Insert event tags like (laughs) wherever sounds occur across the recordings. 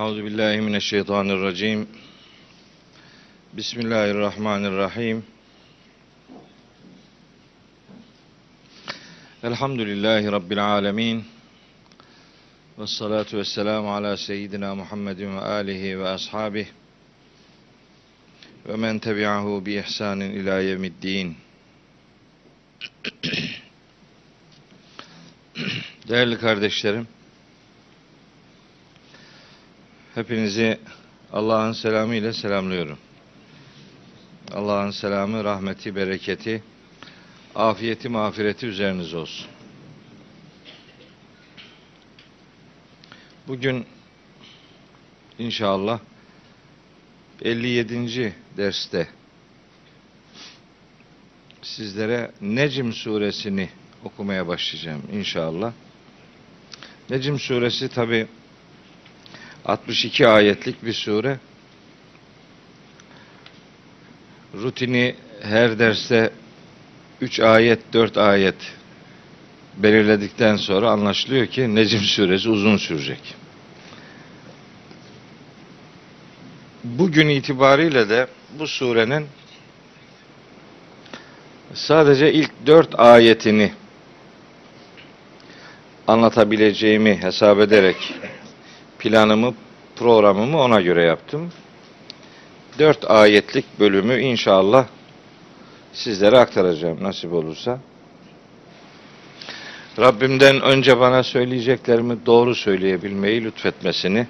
Euzu billahi mineşşeytanirracim. Bismillahirrahmanirrahim. Elhamdülillahi rabbil alamin. Ves salatu vesselamu ala seyyidina Muhammedin ve alihi ve ashabihi ve men tebi'ahu bi ihsanin ila yevmiddin. Değerli kardeşlerim, hepinizi Allah'ın selamı ile selamlıyorum. Allah'ın selamı, rahmeti, bereketi, afiyeti, mağfireti üzerinize olsun. Bugün inşallah 57. derste sizlere Necm suresini okumaya başlayacağım inşallah. Necm suresi tabi 62 ayetlik bir sure. Rutini her derste 3 ayet, 4 ayet belirledikten sonra anlaşılıyor ki Necm suresi uzun sürecek. Bugün itibariyle de bu surenin sadece ilk dört ayetini anlatabileceğimi hesap ederek planımı, programımı ona göre yaptım. Dört ayetlik bölümü inşallah sizlere aktaracağım nasip olursa. Rabbimden önce bana söyleyeceklerimi doğru söyleyebilmeyi lütfetmesini,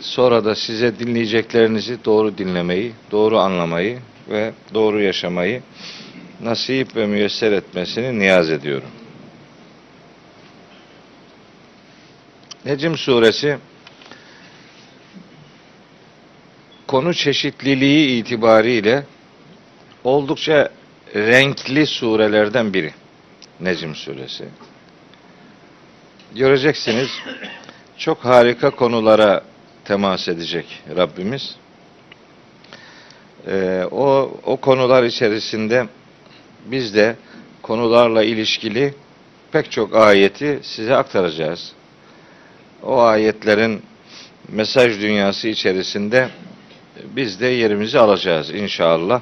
sonra da size dinleyeceklerinizi doğru dinlemeyi, doğru anlamayı ve doğru yaşamayı nasip ve müyesser etmesini niyaz ediyorum. Necm suresi konu çeşitliliği itibariyle oldukça renkli surelerden biri. Necm suresi. Göreceksiniz çok harika konulara temas edecek Rabbimiz. Ee, o, o konular içerisinde biz de konularla ilişkili pek çok ayeti size aktaracağız. O ayetlerin mesaj dünyası içerisinde biz de yerimizi alacağız inşallah.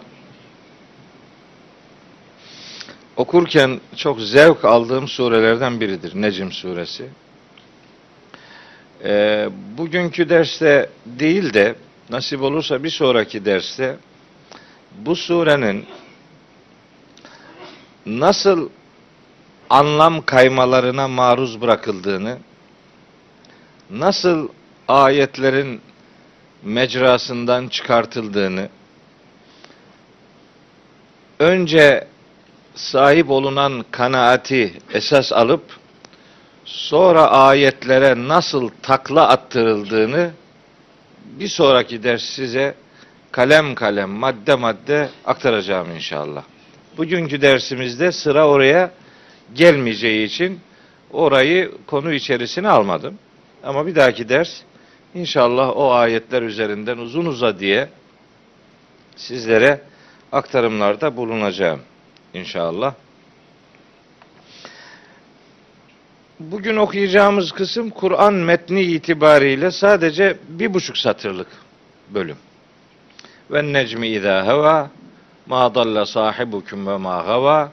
Okurken çok zevk aldığım surelerden biridir Necm suresi. Ee, bugünkü derste değil de nasip olursa bir sonraki derste bu surenin nasıl anlam kaymalarına maruz bırakıldığını, nasıl ayetlerin mecrasından çıkartıldığını, önce sahip olunan kanaati esas alıp, sonra ayetlere nasıl takla attırıldığını bir sonraki ders size kalem kalem, madde madde aktaracağım inşallah. Bugünkü dersimizde sıra oraya gelmeyeceği için orayı konu içerisine almadım. Ama bir dahaki ders inşallah o ayetler üzerinden uzun uza diye sizlere aktarımlarda bulunacağım inşallah. Bugün okuyacağımız kısım Kur'an metni itibariyle sadece bir buçuk satırlık bölüm. Ve necmi izâ heva ma dalla sahibukum ve ma gava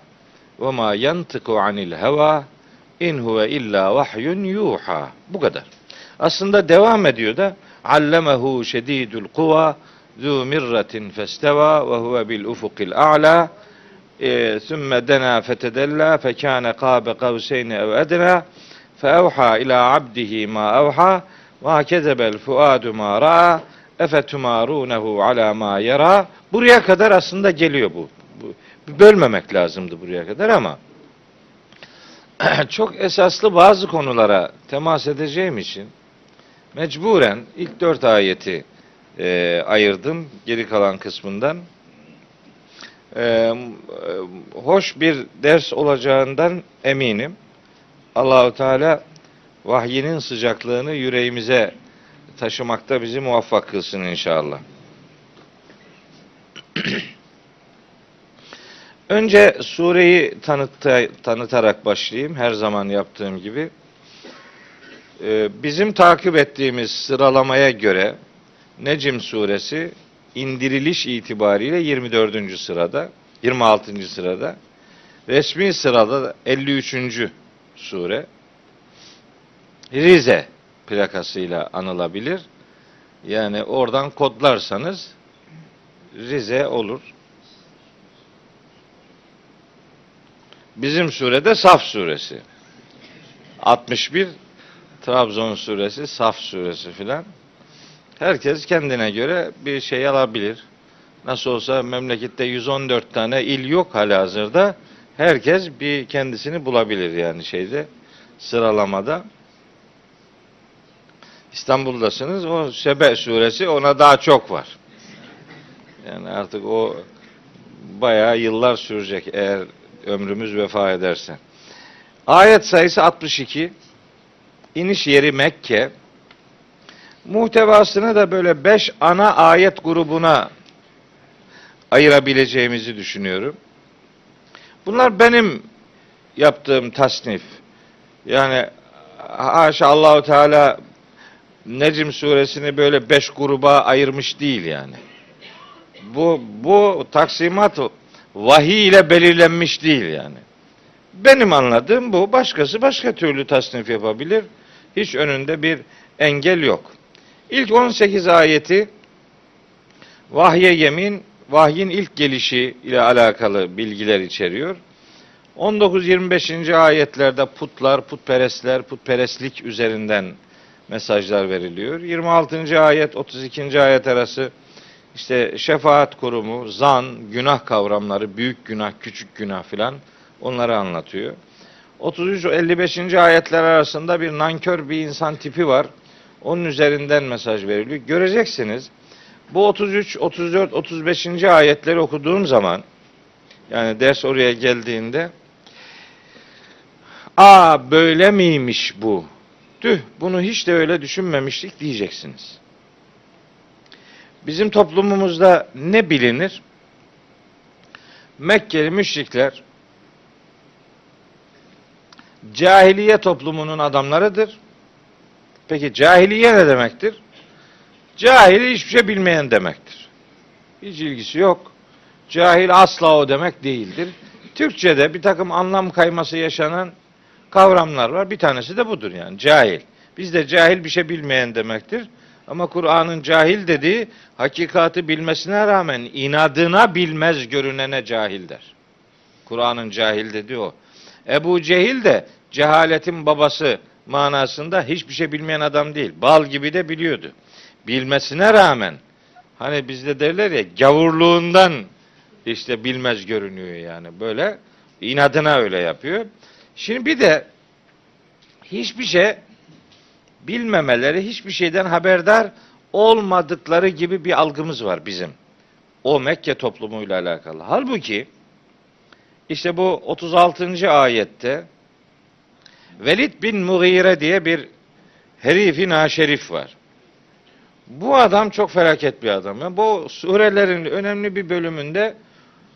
ve ma yantıku anil heva in huve illa vahyun yuha. Bu kadar. Aslında devam ediyor da allemehu şedidul kuva zu mirratin festeva ve huve bil ufukil a'la e, sümme dena fetedella fekâne kâbe kavseyni ev edna feevhâ ila abdihi ma evhâ ve kezebel fuadu ma ra'a efetumârûnehu ala ma yera buraya kadar aslında geliyor bu. Bölmemek lazımdı buraya kadar ama (clears throat) çok esaslı bazı konulara temas edeceğim için mecburen ilk dört ayeti e, ayırdım geri kalan kısmından. E, hoş bir ders olacağından eminim. Allahu Teala vahyinin sıcaklığını yüreğimize taşımakta bizi muvaffak kılsın inşallah. Önce sureyi tanıtta, tanıtarak başlayayım her zaman yaptığım gibi. Ee, bizim takip ettiğimiz sıralamaya göre Necim suresi indiriliş itibariyle 24. sırada, 26. sırada. Resmi sırada da 53. sure. Rize plakasıyla anılabilir. Yani oradan kodlarsanız Rize olur. Bizim surede Saf suresi. 61 Trabzon suresi, Saf suresi filan. Herkes kendine göre bir şey alabilir. Nasıl olsa memlekette 114 tane il yok halihazırda. Herkes bir kendisini bulabilir yani şeyde sıralamada. İstanbul'dasınız. O Sebe suresi ona daha çok var. Yani artık o bayağı yıllar sürecek eğer ömrümüz vefa ederse. Ayet sayısı 62. İniş yeri Mekke. Muhtevasını da böyle beş ana ayet grubuna ayırabileceğimizi düşünüyorum. Bunlar benim yaptığım tasnif. Yani haşa Allahu Teala Necm suresini böyle beş gruba ayırmış değil yani. Bu bu taksimat vahiy ile belirlenmiş değil yani. Benim anladığım bu. Başkası başka türlü tasnif yapabilir. Hiç önünde bir engel yok. İlk 18 ayeti vahye yemin, vahyin ilk gelişi ile alakalı bilgiler içeriyor. 19-25. ayetlerde putlar, putperestler, putperestlik üzerinden mesajlar veriliyor. 26. ayet, 32. ayet arası işte şefaat kurumu, zan, günah kavramları, büyük günah, küçük günah filan onları anlatıyor. 33-55. ayetler arasında bir nankör bir insan tipi var. Onun üzerinden mesaj veriliyor. Göreceksiniz bu 33, 34, 35. ayetleri okuduğun zaman yani ders oraya geldiğinde aa böyle miymiş bu? Tüh bunu hiç de öyle düşünmemiştik diyeceksiniz. Bizim toplumumuzda ne bilinir? Mekkeli müşrikler cahiliye toplumunun adamlarıdır. Peki cahiliye ne demektir? Cahil hiçbir şey bilmeyen demektir. Hiç ilgisi yok. Cahil asla o demek değildir. Türkçe'de bir takım anlam kayması yaşanan kavramlar var. Bir tanesi de budur yani cahil. Bizde cahil bir şey bilmeyen demektir. Ama Kur'an'ın cahil dediği hakikati bilmesine rağmen inadına bilmez görünene cahil der. Kur'an'ın cahil dediği o. Ebu Cehil de cehaletin babası manasında hiçbir şey bilmeyen adam değil. Bal gibi de biliyordu. Bilmesine rağmen hani bizde derler ya gavurluğundan işte bilmez görünüyor yani böyle inadına öyle yapıyor. Şimdi bir de hiçbir şey bilmemeleri, hiçbir şeyden haberdar olmadıkları gibi bir algımız var bizim. O Mekke toplumuyla alakalı. Halbuki işte bu 36. ayette Velid bin Mughire diye bir herifi naşerif var. Bu adam çok felaket bir adam. Bu surelerin önemli bir bölümünde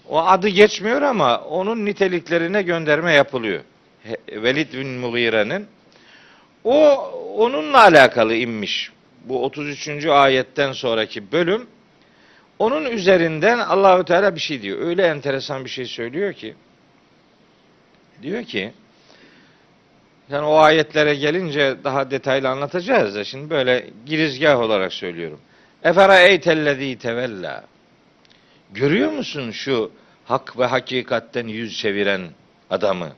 o adı geçmiyor ama onun niteliklerine gönderme yapılıyor. Velid bin Mughire'nin. O onunla alakalı inmiş. Bu 33. ayetten sonraki bölüm onun üzerinden Allahü Teala bir şey diyor. Öyle enteresan bir şey söylüyor ki diyor ki yani o ayetlere gelince daha detaylı anlatacağız da şimdi böyle girizgah olarak söylüyorum. Efera eytellezî tevella. Görüyor musun şu hak ve hakikatten yüz çeviren adamı?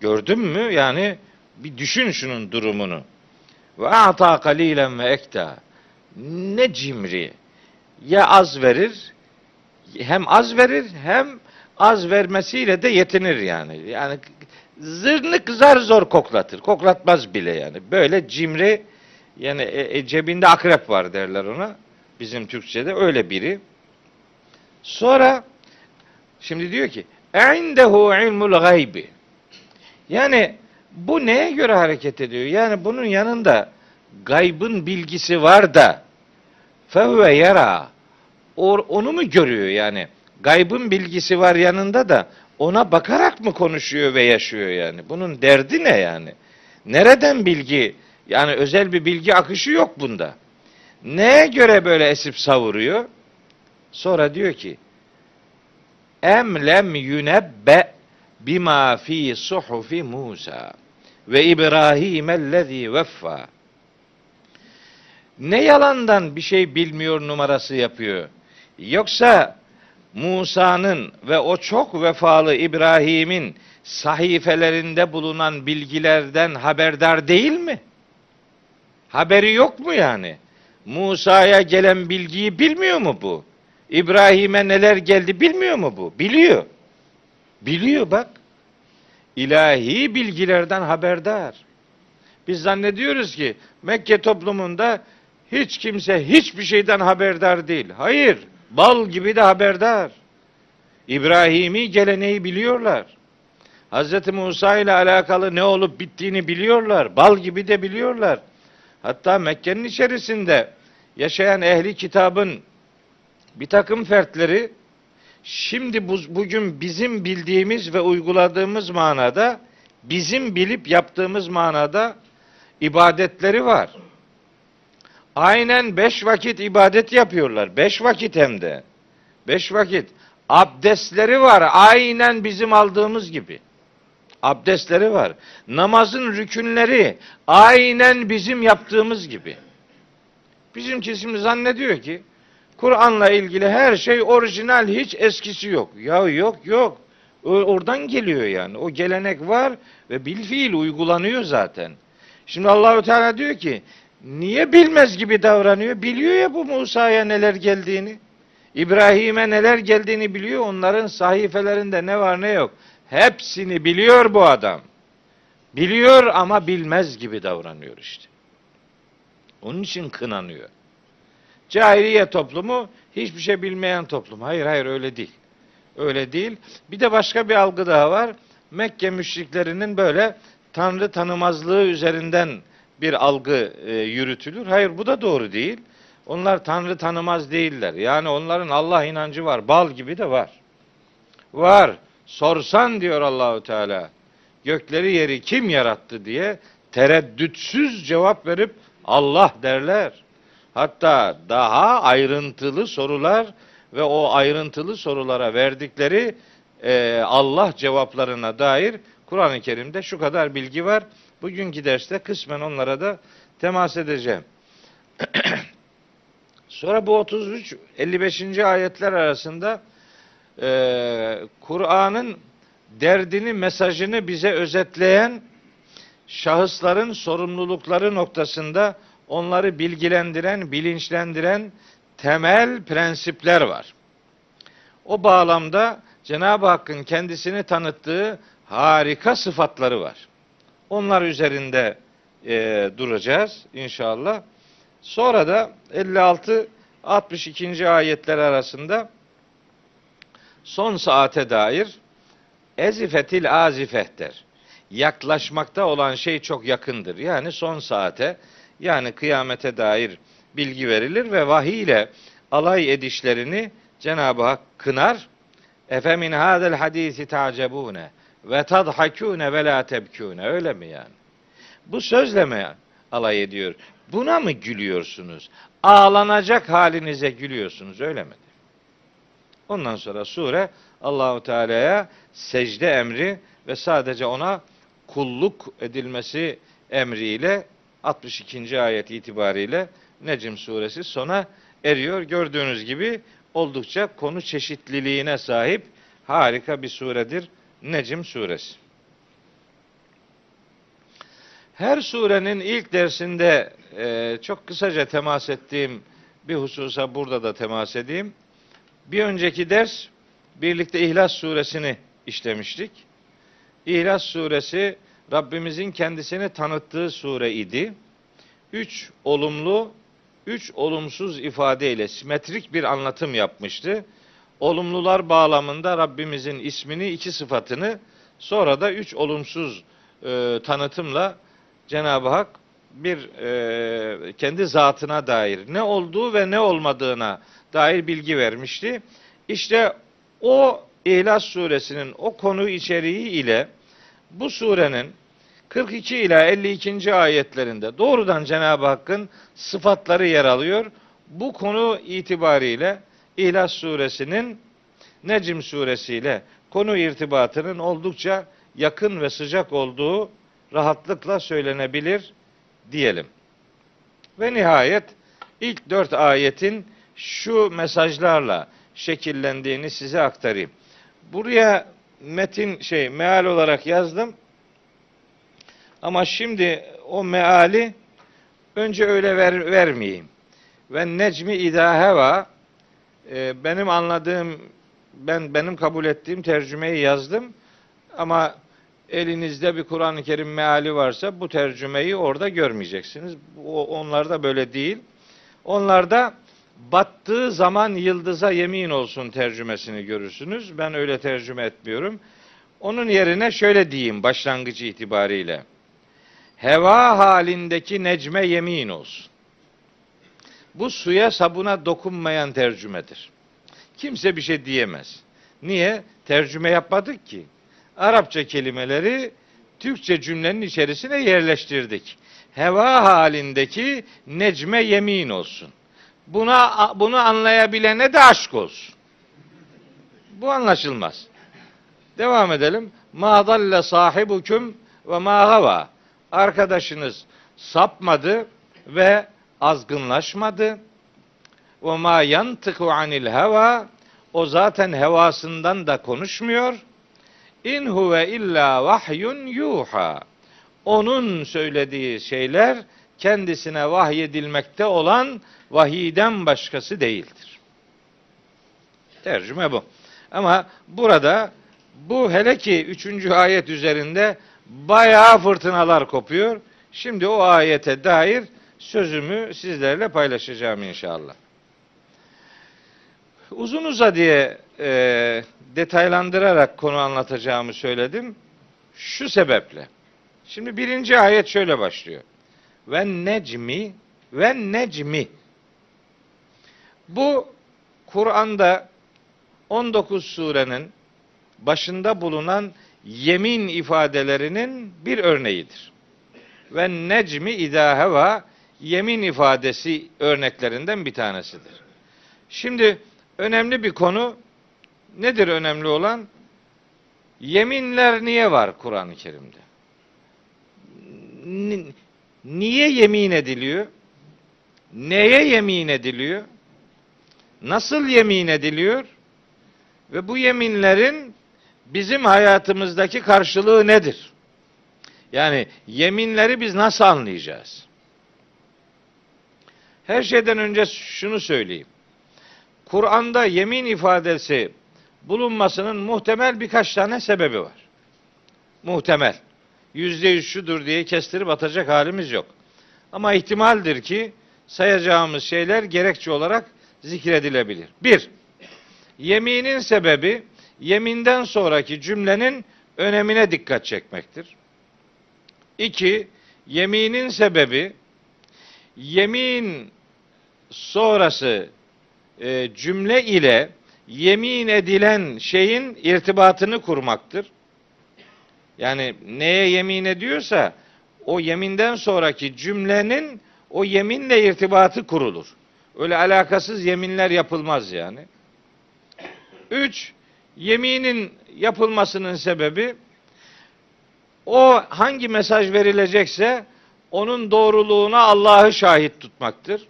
Gördün mü? Yani bir düşün şunun durumunu. Ve ata kalilen ve ekta. Ne cimri. Ya az verir, hem az verir hem az vermesiyle de yetinir yani. Yani zırnık zar zor koklatır. Koklatmaz bile yani. Böyle cimri yani e, e, cebinde akrep var derler ona. Bizim Türkçe'de öyle biri. Sonra şimdi diyor ki "Eindehu ilmul gaybi." Yani bu neye göre hareket ediyor? Yani bunun yanında gaybın bilgisi var da fevve yara onu mu görüyor yani? Gaybın bilgisi var yanında da ona bakarak mı konuşuyor ve yaşıyor yani? Bunun derdi ne yani? Nereden bilgi Yani özel bir bilgi akışı yok bunda. Neye göre böyle esip savuruyor? Sonra diyor ki Em lem yunebbe bima fi suhufi Musa ve İbrahim ellezî veffa. Ne yalandan bir şey bilmiyor numarası yapıyor. Yoksa Musa'nın ve o çok vefalı İbrahim'in sahifelerinde bulunan bilgilerden haberdar değil mi? Haberi yok mu yani? Musa'ya gelen bilgiyi bilmiyor mu bu? İbrahim'e neler geldi bilmiyor mu bu? Biliyor. Biliyor bak. İlahi bilgilerden haberdar. Biz zannediyoruz ki Mekke toplumunda hiç kimse hiçbir şeyden haberdar değil. Hayır. Bal gibi de haberdar. İbrahimi geleneği biliyorlar. Hz. Musa ile alakalı ne olup bittiğini biliyorlar. Bal gibi de biliyorlar. Hatta Mekke'nin içerisinde yaşayan ehli kitabın bir takım fertleri şimdi bu, bugün bizim bildiğimiz ve uyguladığımız manada bizim bilip yaptığımız manada ibadetleri var. Aynen beş vakit ibadet yapıyorlar. Beş vakit hem de. Beş vakit. Abdestleri var. Aynen bizim aldığımız gibi. Abdestleri var. Namazın rükünleri aynen bizim yaptığımız gibi. Bizimki şimdi zannediyor ki Kur'an'la ilgili her şey orijinal hiç eskisi yok. Ya yok yok. Oradan geliyor yani. O gelenek var ve bil fiil uygulanıyor zaten. Şimdi Allahu Teala diyor ki niye bilmez gibi davranıyor? Biliyor ya bu Musa'ya neler geldiğini. İbrahim'e neler geldiğini biliyor. Onların sahifelerinde ne var ne yok. Hepsini biliyor bu adam. Biliyor ama bilmez gibi davranıyor işte. Onun için kınanıyor. Cahiliye toplumu hiçbir şey bilmeyen toplum. Hayır hayır öyle değil. Öyle değil. Bir de başka bir algı daha var. Mekke müşriklerinin böyle tanrı tanımazlığı üzerinden bir algı e, yürütülür. Hayır bu da doğru değil. Onlar tanrı tanımaz değiller. Yani onların Allah inancı var. Bal gibi de var. Var. Sorsan diyor Allahu Teala. Gökleri yeri kim yarattı diye tereddütsüz cevap verip Allah derler. Hatta daha ayrıntılı sorular ve o ayrıntılı sorulara verdikleri e, Allah cevaplarına dair Kur'an-ı Kerim'de şu kadar bilgi var. Bugünkü derste kısmen onlara da temas edeceğim. (clears throat) Sonra bu 33 55. ayetler arasında e, Kur'an'ın derdini, mesajını bize özetleyen şahısların sorumlulukları noktasında onları bilgilendiren, bilinçlendiren temel prensipler var. O bağlamda Cenab-ı Hakk'ın kendisini tanıttığı harika sıfatları var. Onlar üzerinde e, duracağız inşallah. Sonra da 56 62. ayetler arasında son saate dair ezifetil azifehter. Yaklaşmakta olan şey çok yakındır. Yani son saate yani kıyamete dair bilgi verilir ve vahiy ile alay edişlerini Cenab-ı Hak kınar. Efe min hadel hadisi ta'cebune ve tadhakune ve la tebkune. Öyle mi yani? Bu sözle mi alay ediyor? Buna mı gülüyorsunuz? Ağlanacak halinize gülüyorsunuz öyle mi? Ondan sonra sure Allahu Teala'ya secde emri ve sadece ona kulluk edilmesi emriyle 62. ayet itibariyle Necm suresi sona eriyor. Gördüğünüz gibi oldukça konu çeşitliliğine sahip harika bir suredir Necm suresi. Her surenin ilk dersinde e, çok kısaca temas ettiğim bir hususa burada da temas edeyim. Bir önceki ders birlikte İhlas suresini işlemiştik. İhlas suresi Rabbimizin kendisini tanıttığı sure idi. Üç olumlu, üç olumsuz ifadeyle simetrik bir anlatım yapmıştı. Olumlular bağlamında Rabbimizin ismini, iki sıfatını, sonra da üç olumsuz e, tanıtımla Cenab-ı Hak bir e, kendi zatına dair ne olduğu ve ne olmadığına dair bilgi vermişti. İşte o İhlas suresinin o konu içeriği ile bu surenin 42 ila 52. ayetlerinde doğrudan Cenab-ı Hakk'ın sıfatları yer alıyor. Bu konu itibariyle İhlas suresinin Necm suresiyle konu irtibatının oldukça yakın ve sıcak olduğu rahatlıkla söylenebilir diyelim. Ve nihayet ilk dört ayetin şu mesajlarla şekillendiğini size aktarayım. Buraya metin şey meal olarak yazdım. Ama şimdi o meali önce öyle ver, vermeyeyim. Ve necmi idaheva e, benim anladığım ben benim kabul ettiğim tercümeyi yazdım. Ama elinizde bir Kur'an-ı Kerim meali varsa bu tercümeyi orada görmeyeceksiniz. O, onlarda böyle değil. Onlarda battığı zaman yıldıza yemin olsun tercümesini görürsünüz. Ben öyle tercüme etmiyorum. Onun yerine şöyle diyeyim başlangıcı itibariyle. Heva halindeki necme yemin olsun. Bu suya sabuna dokunmayan tercümedir. Kimse bir şey diyemez. Niye? Tercüme yapmadık ki. Arapça kelimeleri Türkçe cümlenin içerisine yerleştirdik. Heva halindeki necme yemin olsun. Buna bunu anlayabilene de aşk olsun. Bu anlaşılmaz. Devam edelim. Ma dalle sahibukum ve ma gava. Arkadaşınız sapmadı ve azgınlaşmadı. Ve ma yantıku anil heva. O zaten hevasından da konuşmuyor. İn huve illa vahyun yuha. Onun söylediği şeyler kendisine vahyedilmekte olan vahiyden başkası değildir. Tercüme bu. Ama burada bu hele ki üçüncü ayet üzerinde bayağı fırtınalar kopuyor. Şimdi o ayete dair sözümü sizlerle paylaşacağım inşallah. Uzun uza diye e, detaylandırarak konu anlatacağımı söyledim. Şu sebeple. Şimdi birinci ayet şöyle başlıyor. Ve necmi ve necmi. Bu Kur'an'da 19 surenin başında bulunan yemin ifadelerinin bir örneğidir. Ve necmi idâ heva yemin ifadesi örneklerinden bir tanesidir. Şimdi önemli bir konu nedir önemli olan? Yeminler niye var Kur'an-ı Kerim'de? Niye yemin ediliyor? Neye yemin ediliyor? Nasıl yemin ediliyor? Ve bu yeminlerin bizim hayatımızdaki karşılığı nedir? Yani yeminleri biz nasıl anlayacağız? Her şeyden önce şunu söyleyeyim. Kur'an'da yemin ifadesi bulunmasının muhtemel birkaç tane sebebi var. Muhtemel. Yüzde yüz şudur diye kestirip atacak halimiz yok. Ama ihtimaldir ki sayacağımız şeyler gerekçe olarak zikredilebilir. Bir, yeminin sebebi yeminden sonraki cümlenin önemine dikkat çekmektir. İki, yeminin sebebi yemin sonrası e, cümle ile yemin edilen şeyin irtibatını kurmaktır. Yani neye yemin ediyorsa o yeminden sonraki cümlenin o yeminle irtibatı kurulur. Öyle alakasız yeminler yapılmaz yani. Üç, yeminin yapılmasının sebebi o hangi mesaj verilecekse onun doğruluğuna Allah'ı şahit tutmaktır.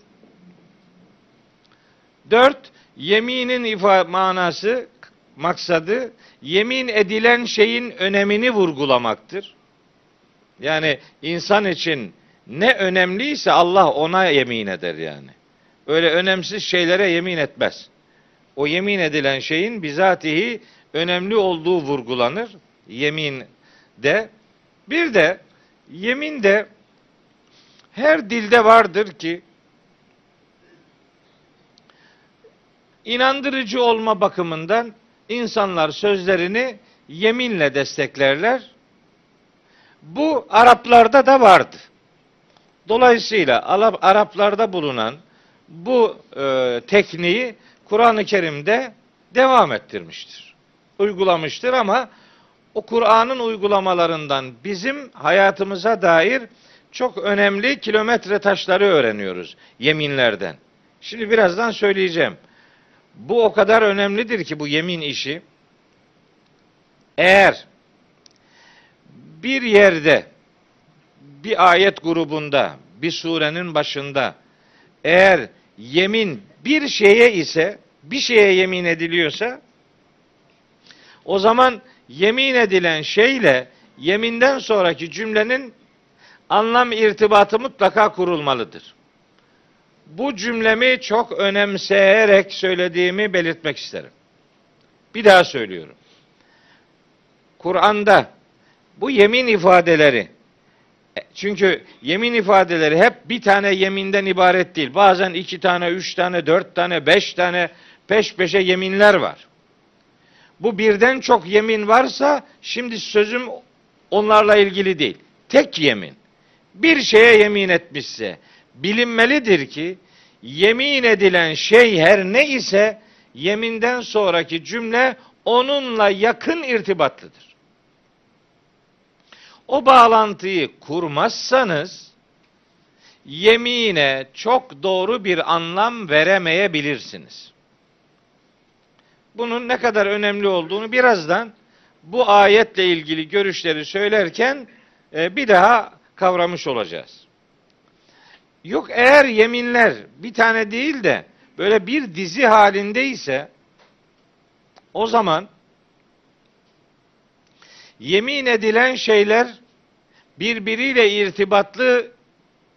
Dört, yeminin ifa manası, maksadı, yemin edilen şeyin önemini vurgulamaktır. Yani insan için ne önemliyse Allah ona yemin eder yani. Öyle önemsiz şeylere yemin etmez. O yemin edilen şeyin bizatihi önemli olduğu vurgulanır. Yemin de. Bir de yemin de her dilde vardır ki inandırıcı olma bakımından insanlar sözlerini yeminle desteklerler. Bu Araplarda da vardı. Dolayısıyla Araplarda bulunan bu e, tekniği Kur'an-ı Kerim'de devam ettirmiştir. Uygulamıştır ama o Kur'an'ın uygulamalarından bizim hayatımıza dair çok önemli kilometre taşları öğreniyoruz yeminlerden. Şimdi birazdan söyleyeceğim. Bu o kadar önemlidir ki bu yemin işi. Eğer bir yerde bir ayet grubunda, bir surenin başında eğer yemin bir şeye ise, bir şeye yemin ediliyorsa o zaman yemin edilen şeyle yeminden sonraki cümlenin anlam irtibatı mutlaka kurulmalıdır. Bu cümlemi çok önemseyerek söylediğimi belirtmek isterim. Bir daha söylüyorum. Kur'an'da bu yemin ifadeleri e, çünkü yemin ifadeleri hep bir tane yeminden ibaret değil. Bazen iki tane, üç tane, dört tane, beş tane peş peşe yeminler var. Bu birden çok yemin varsa şimdi sözüm onlarla ilgili değil. Tek yemin. Bir şeye yemin etmişse bilinmelidir ki yemin edilen şey her ne ise yeminden sonraki cümle onunla yakın irtibatlıdır. O bağlantıyı kurmazsanız yemine çok doğru bir anlam veremeyebilirsiniz. Bunun ne kadar önemli olduğunu birazdan bu ayetle ilgili görüşleri söylerken e, bir daha kavramış olacağız. Yok eğer yeminler bir tane değil de böyle bir dizi halindeyse o zaman yemin edilen şeyler birbiriyle irtibatlı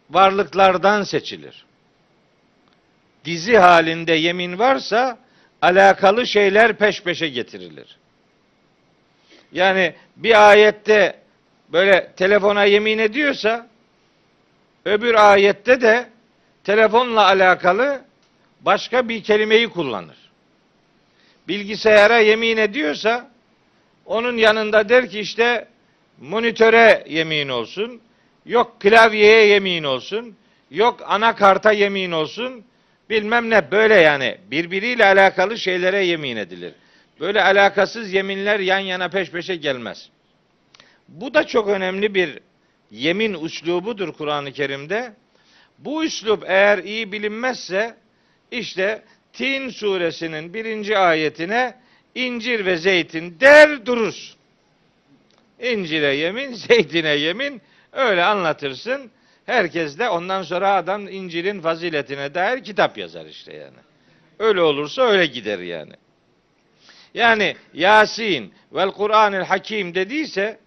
varlıklardan seçilir. Dizi halinde yemin varsa alakalı şeyler peş peşe getirilir. Yani bir ayette böyle telefona yemin ediyorsa öbür ayette de telefonla alakalı başka bir kelimeyi kullanır. Bilgisayara yemin ediyorsa onun yanında der ki işte monitöre yemin olsun, yok klavyeye yemin olsun, yok anakarta yemin olsun, bilmem ne böyle yani birbiriyle alakalı şeylere yemin edilir. Böyle alakasız yeminler yan yana peş peşe gelmez. Bu da çok önemli bir yemin üslubudur Kur'an-ı Kerim'de. Bu üslup eğer iyi bilinmezse işte Tin suresinin birinci ayetine incir ve zeytin der durursun. İncire yemin, (laughs) zeytine yemin öyle anlatırsın. Herkes de ondan sonra adam incirin faziletine dair kitap yazar işte yani. Öyle olursa öyle gider yani. Yani Yasin vel Kur'anil Hakim dediyse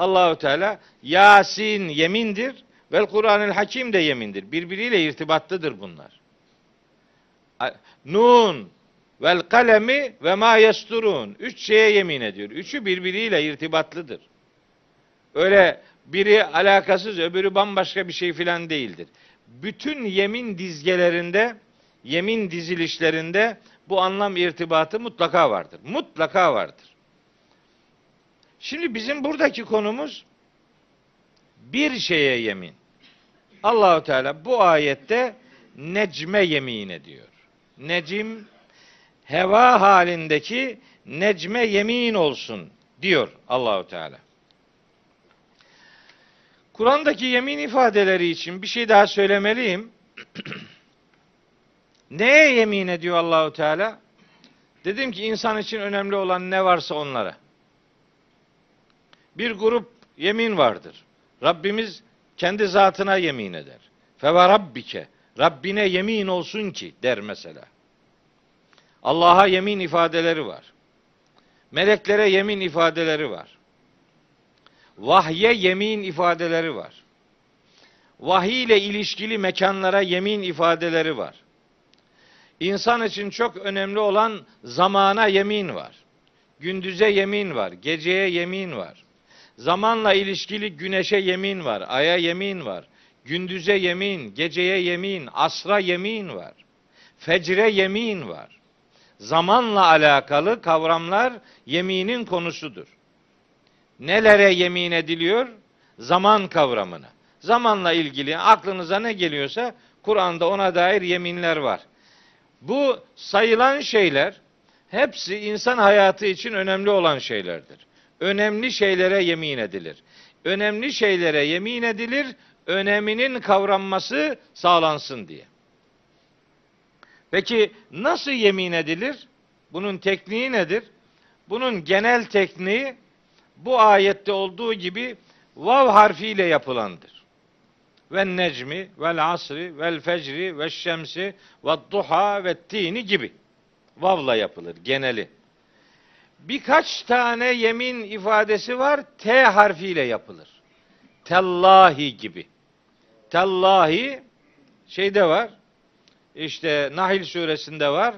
Allahu Teala Yasin yemindir vel Kur'anil Hakim de yemindir. Birbiriyle irtibatlıdır bunlar. Nun vel kalemi ve ma yesturun. Üç şeye yemin ediyor. Üçü birbiriyle irtibatlıdır. Öyle biri alakasız öbürü bambaşka bir şey filan değildir. Bütün yemin dizgelerinde, yemin dizilişlerinde bu anlam irtibatı mutlaka vardır. Mutlaka vardır. Şimdi bizim buradaki konumuz bir şeye yemin. Allahu Teala bu ayette necme yemin ediyor. Necim heva halindeki necme yemin olsun diyor Allahu Teala. Kur'an'daki yemin ifadeleri için bir şey daha söylemeliyim. (clears throat) Neye yemin ediyor Allahu Teala? Dedim ki insan için önemli olan ne varsa onlara. Bir grup yemin vardır. Rabbimiz kendi zatına yemin eder. Feva rabbike. Rabbine yemin olsun ki der mesela. Allah'a yemin ifadeleri var. Meleklere yemin ifadeleri var. Vahye yemin ifadeleri var. Vahiy ile ilişkili mekanlara yemin ifadeleri var. İnsan için çok önemli olan zamana yemin var. Gündüze yemin var, geceye yemin var. Zamanla ilişkili güneşe yemin var, aya yemin var. Gündüze yemin, geceye yemin, asra yemin var. Fecre yemin var. Zamanla alakalı kavramlar yeminin konusudur. Nelere yemin ediliyor? Zaman kavramına. Zamanla ilgili aklınıza ne geliyorsa Kur'an'da ona dair yeminler var. Bu sayılan şeyler hepsi insan hayatı için önemli olan şeylerdir. Önemli şeylere yemin edilir. Önemli şeylere yemin edilir, öneminin kavranması sağlansın diye. Peki nasıl yemin edilir? Bunun tekniği nedir? Bunun genel tekniği bu ayette olduğu gibi vav harfiyle yapılandır. Ve necmi, vel asri, vel fecri, ve şemsi, ve duha, ve tini gibi. Vavla yapılır geneli. Birkaç tane yemin ifadesi var. T harfiyle yapılır. Tellahi gibi. Tellahi şeyde var. İşte Nahil suresinde var.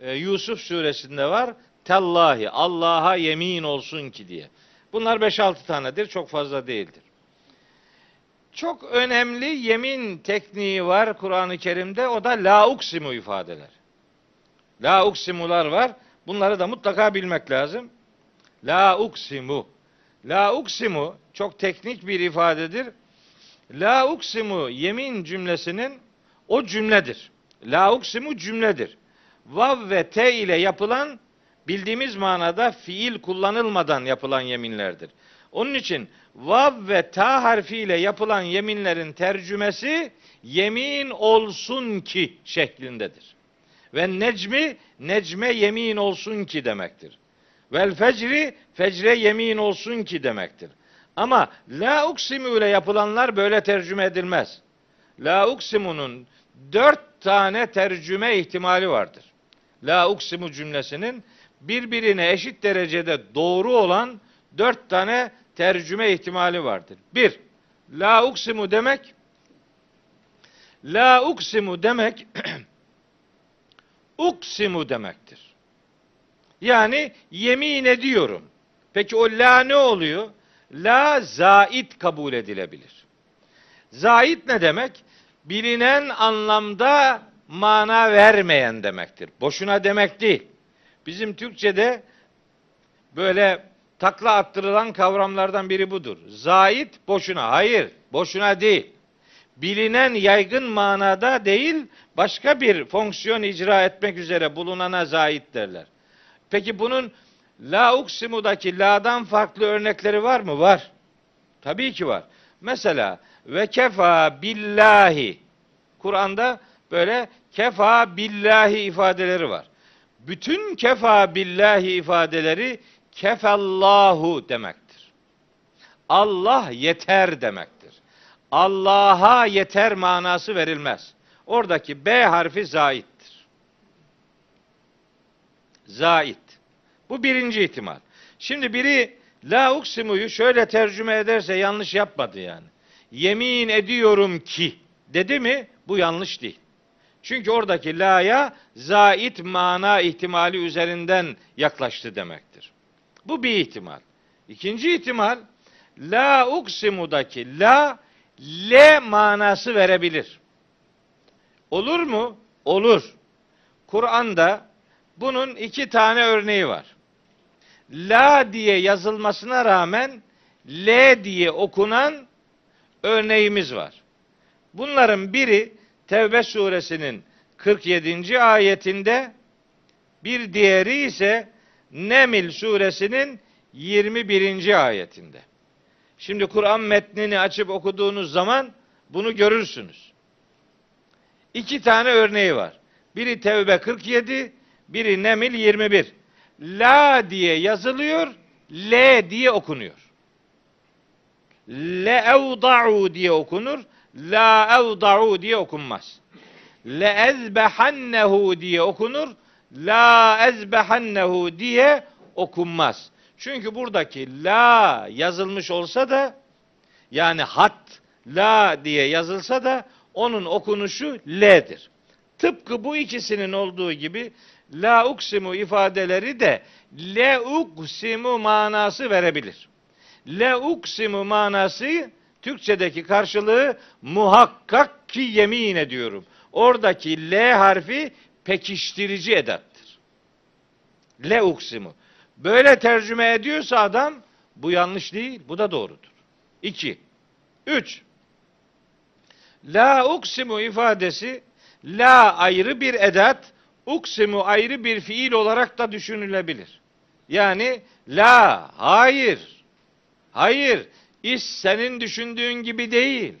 e, Yusuf suresinde var. Tellahi Allah'a yemin olsun ki diye. Bunlar 5-6 tanedir. Çok fazla değildir. Çok önemli yemin tekniği var Kur'an-ı Kerim'de. O da la ifadeler. La uksimular var. Bunları da mutlaka bilmek lazım. La uksimu. La uksimu çok teknik bir ifadedir. La uksimu yemin cümlesinin o cümledir. La uksimu cümledir. Vav ve te ile yapılan bildiğimiz manada fiil kullanılmadan yapılan yeminlerdir. Onun için vav ve ta harfiyle yapılan yeminlerin tercümesi yemin olsun ki şeklindedir. Ve necmi necme yemin olsun ki demektir. Vel fecri fecre yemin olsun ki demektir. Ama la uksimu ile yapılanlar böyle tercüme edilmez. La uksimu'nun dört tane tercüme ihtimali vardır. La uksimu cümlesinin birbirine eşit derecede doğru olan dört tane tercüme ihtimali vardır. Bir, la uksimu demek, la uksimu demek, (clears throat) uksimu demektir. Yani yemin ediyorum. Peki o la ne oluyor? La zait kabul edilebilir. Zait ne demek? Bilinen anlamda mana vermeyen demektir. Boşuna demek değil. Bizim Türkçe'de böyle takla attırılan kavramlardan biri budur. Zait boşuna. Hayır, boşuna değil. Bilinen yaygın manada değil, başka bir fonksiyon icra etmek üzere bulunana zait derler. Peki bunun la uksimu'daki la'dan farklı örnekleri var mı? Var. Tabii ki var. Mesela ve kefa billahi. Kur'an'da böyle kefa billahi ifadeleri var. Bütün kefa billahi ifadeleri kefallahu demektir. Allah yeter demektir. Allah'a yeter manası verilmez. Oradaki B harfi zaittir. Zait. Bu birinci ihtimal. Şimdi biri la uksimu'yu şöyle tercüme ederse yanlış yapmadı yani. Yemin ediyorum ki dedi mi bu yanlış değil. Çünkü oradaki la'ya zait mana ihtimali üzerinden yaklaştı demektir. Bu bir ihtimal. İkinci ihtimal la uksimu'daki la le manası verebilir. Olur mu? Olur. Kur'an'da bunun iki tane örneği var. La diye yazılmasına rağmen L diye okunan örneğimiz var. Bunların biri Tevbe suresinin 47. ayetinde bir diğeri ise Nemil suresinin 21. ayetinde. Şimdi Kur'an metnini açıp okuduğunuz zaman bunu görürsünüz. İki tane örneği var. Biri Tevbe 47, biri Nemil 21. La diye yazılıyor, L diye okunuyor. Le evda'u diye okunur, la evda'u diye okunmaz. Le ezbehannehu diye okunur, la ezbehannehu diye okunmaz. Çünkü buradaki la yazılmış olsa da yani hat la diye yazılsa da onun okunuşu l'dir. Tıpkı bu ikisinin olduğu gibi la uksimu ifadeleri de le uksimu manası verebilir. Le uksimu manası Türkçedeki karşılığı muhakkak ki yemin ediyorum. Oradaki L harfi pekiştirici edattır. Le uksimu. Böyle tercüme ediyorsa adam bu yanlış değil, bu da doğrudur. İki. Üç. La uksimu ifadesi la ayrı bir edat, uksimu ayrı bir fiil olarak da düşünülebilir. Yani la, hayır. Hayır. İş senin düşündüğün gibi değil.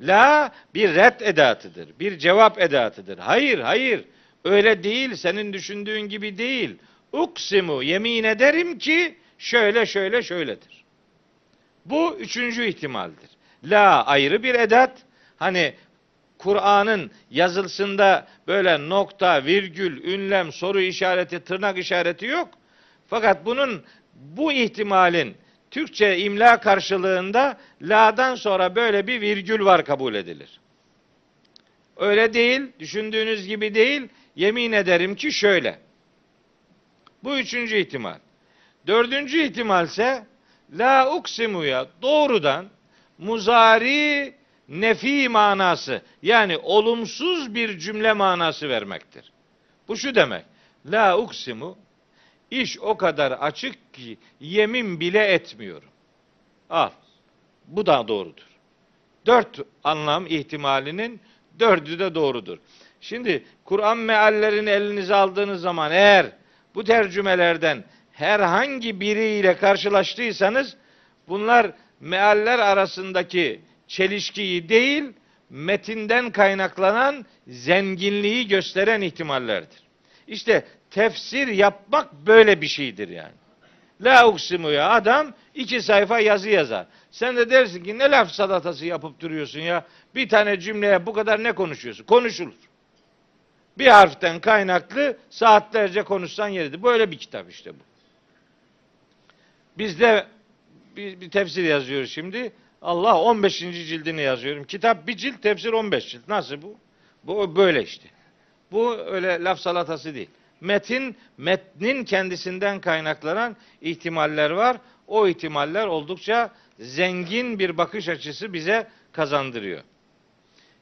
La bir red edatıdır. Bir cevap edatıdır. Hayır, hayır. Öyle değil. Senin düşündüğün gibi değil. Uksimu yemin ederim ki şöyle şöyle şöyledir. Bu üçüncü ihtimaldir. La ayrı bir edat. Hani Kur'an'ın yazılsında böyle nokta, virgül, ünlem, soru işareti, tırnak işareti yok. Fakat bunun bu ihtimalin Türkçe imla karşılığında la'dan sonra böyle bir virgül var kabul edilir. Öyle değil, düşündüğünüz gibi değil. Yemin ederim ki şöyle. Bu üçüncü ihtimal. Dördüncü ihtimalse la uksimuya doğrudan muzari nefi manası yani olumsuz bir cümle manası vermektir. Bu şu demek. La uksimu iş o kadar açık ki yemin bile etmiyorum. Al. Bu da doğrudur. Dört anlam ihtimalinin dördü de doğrudur. Şimdi Kur'an meallerini elinize aldığınız zaman eğer bu tercümelerden herhangi biriyle karşılaştıysanız bunlar mealler arasındaki çelişkiyi değil, metinden kaynaklanan zenginliği gösteren ihtimallerdir. İşte tefsir yapmak böyle bir şeydir yani. La uksimu ya adam iki sayfa yazı yazar. Sen de dersin ki ne laf salatası yapıp duruyorsun ya. Bir tane cümleye bu kadar ne konuşuyorsun? Konuşulur. Bir harften kaynaklı saatlerce konuşsan yeridir. Böyle bir kitap işte bu. Biz de bir, bir tefsir yazıyoruz şimdi. Allah 15. cildini yazıyorum. Kitap bir cilt, tefsir 15 cilt. Nasıl bu? Bu böyle işte. Bu öyle laf salatası değil. Metin, metnin kendisinden kaynaklanan ihtimaller var. O ihtimaller oldukça zengin bir bakış açısı bize kazandırıyor.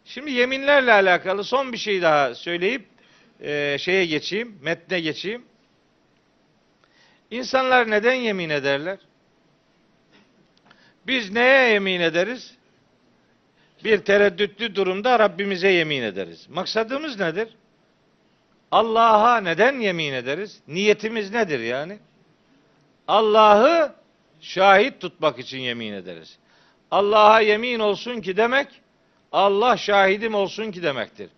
Şimdi yeminlerle alakalı son bir şey daha söyleyip e, şeye geçeyim, metne geçeyim. İnsanlar neden yemin ederler? Biz neye yemin ederiz? Bir tereddütlü durumda Rabbimize yemin ederiz. Maksadımız nedir? Allah'a neden yemin ederiz? Niyetimiz nedir yani? Allah'ı şahit tutmak için yemin ederiz. Allah'a yemin olsun ki demek, Allah şahidim olsun ki demektir.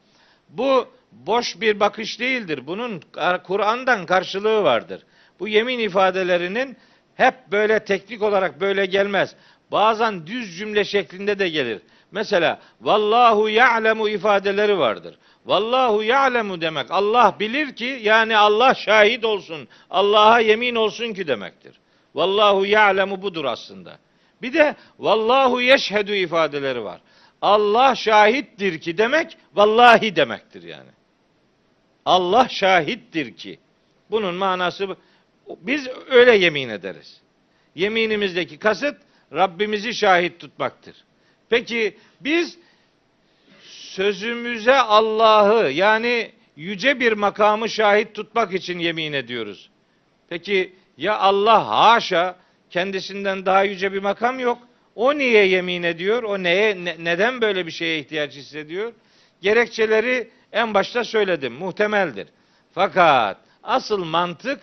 Bu boş bir bakış değildir. Bunun Kur'an'dan karşılığı vardır. Bu yemin ifadelerinin hep böyle teknik olarak böyle gelmez. Bazen düz cümle şeklinde de gelir. Mesela vallahu ya'lemu ifadeleri vardır. Vallahu ya'lemu demek Allah bilir ki yani Allah şahit olsun. Allah'a yemin olsun ki demektir. Vallahu ya'lemu budur aslında. Bir de vallahu yeşhedü ifadeleri var. Allah şahittir ki demek vallahi demektir yani. Allah şahittir ki. Bunun manası biz öyle yemin ederiz. Yeminimizdeki kasıt Rabbimizi şahit tutmaktır. Peki biz sözümüze Allah'ı yani yüce bir makamı şahit tutmak için yemin ediyoruz. Peki ya Allah haşa kendisinden daha yüce bir makam yok. O niye yemin ediyor? O neye ne, neden böyle bir şeye ihtiyaç hissediyor? Gerekçeleri en başta söyledim. Muhtemeldir. Fakat asıl mantık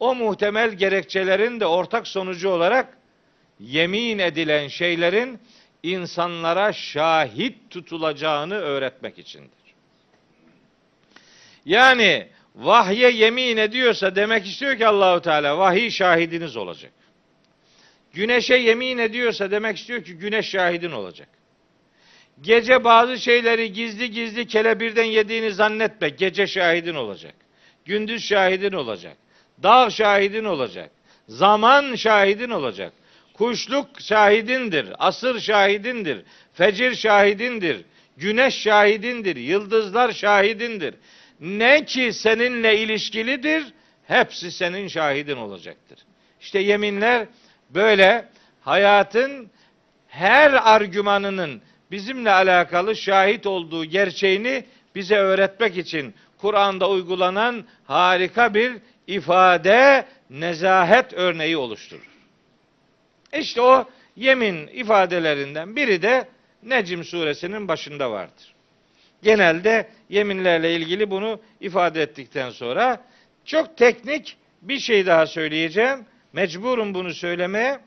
o muhtemel gerekçelerin de ortak sonucu olarak yemin edilen şeylerin insanlara şahit tutulacağını öğretmek içindir. Yani vahye yemin ediyorsa demek istiyor ki Allahu Teala vahiy şahidiniz olacak. Güneşe yemin ediyorsa demek istiyor ki güneş şahidin olacak. Gece bazı şeyleri gizli gizli kelebirden yediğini zannetme. Gece şahidin olacak. Gündüz şahidin olacak. Dağ şahidin olacak. Zaman şahidin olacak. Kuşluk şahidindir, asır şahidindir, fecir şahidindir, güneş şahidindir, yıldızlar şahidindir. Ne ki seninle ilişkilidir, hepsi senin şahidin olacaktır. İşte yeminler böyle hayatın her argümanının bizimle alakalı şahit olduğu gerçeğini bize öğretmek için Kur'an'da uygulanan harika bir ifade, nezahet örneği oluşturur. İşte o yemin ifadelerinden biri de Necim suresinin başında vardır. Genelde yeminlerle ilgili bunu ifade ettikten sonra çok teknik bir şey daha söyleyeceğim. Mecburum bunu söylemeye.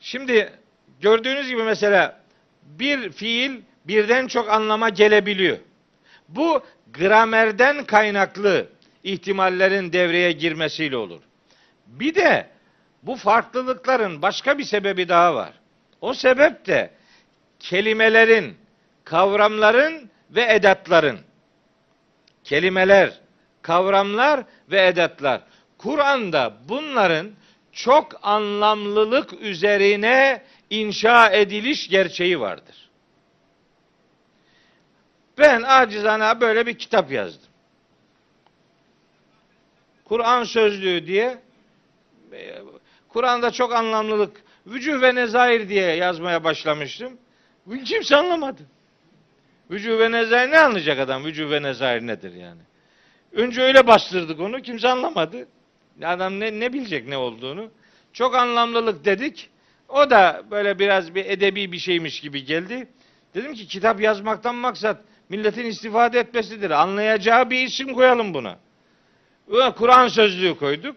Şimdi gördüğünüz gibi mesela bir fiil birden çok anlama gelebiliyor. Bu gramerden kaynaklı ihtimallerin devreye girmesiyle olur. Bir de bu farklılıkların başka bir sebebi daha var. O sebep de kelimelerin, kavramların ve edatların kelimeler, kavramlar ve edatlar. Kur'an'da bunların çok anlamlılık üzerine inşa ediliş gerçeği vardır. Ben acizane böyle bir kitap yazdım. Kur'an sözlüğü diye e, Kur'an'da çok anlamlılık vücuh ve nezair diye yazmaya başlamıştım. Kimse anlamadı. Vücuh ve nezair ne anlayacak adam? Vücuh ve nezair nedir yani? Önce öyle bastırdık onu. Kimse anlamadı. Adam ne, ne bilecek ne olduğunu. Çok anlamlılık dedik. O da böyle biraz bir edebi bir şeymiş gibi geldi. Dedim ki kitap yazmaktan maksat milletin istifade etmesidir. Anlayacağı bir isim koyalım buna. Kur'an sözlüğü koyduk.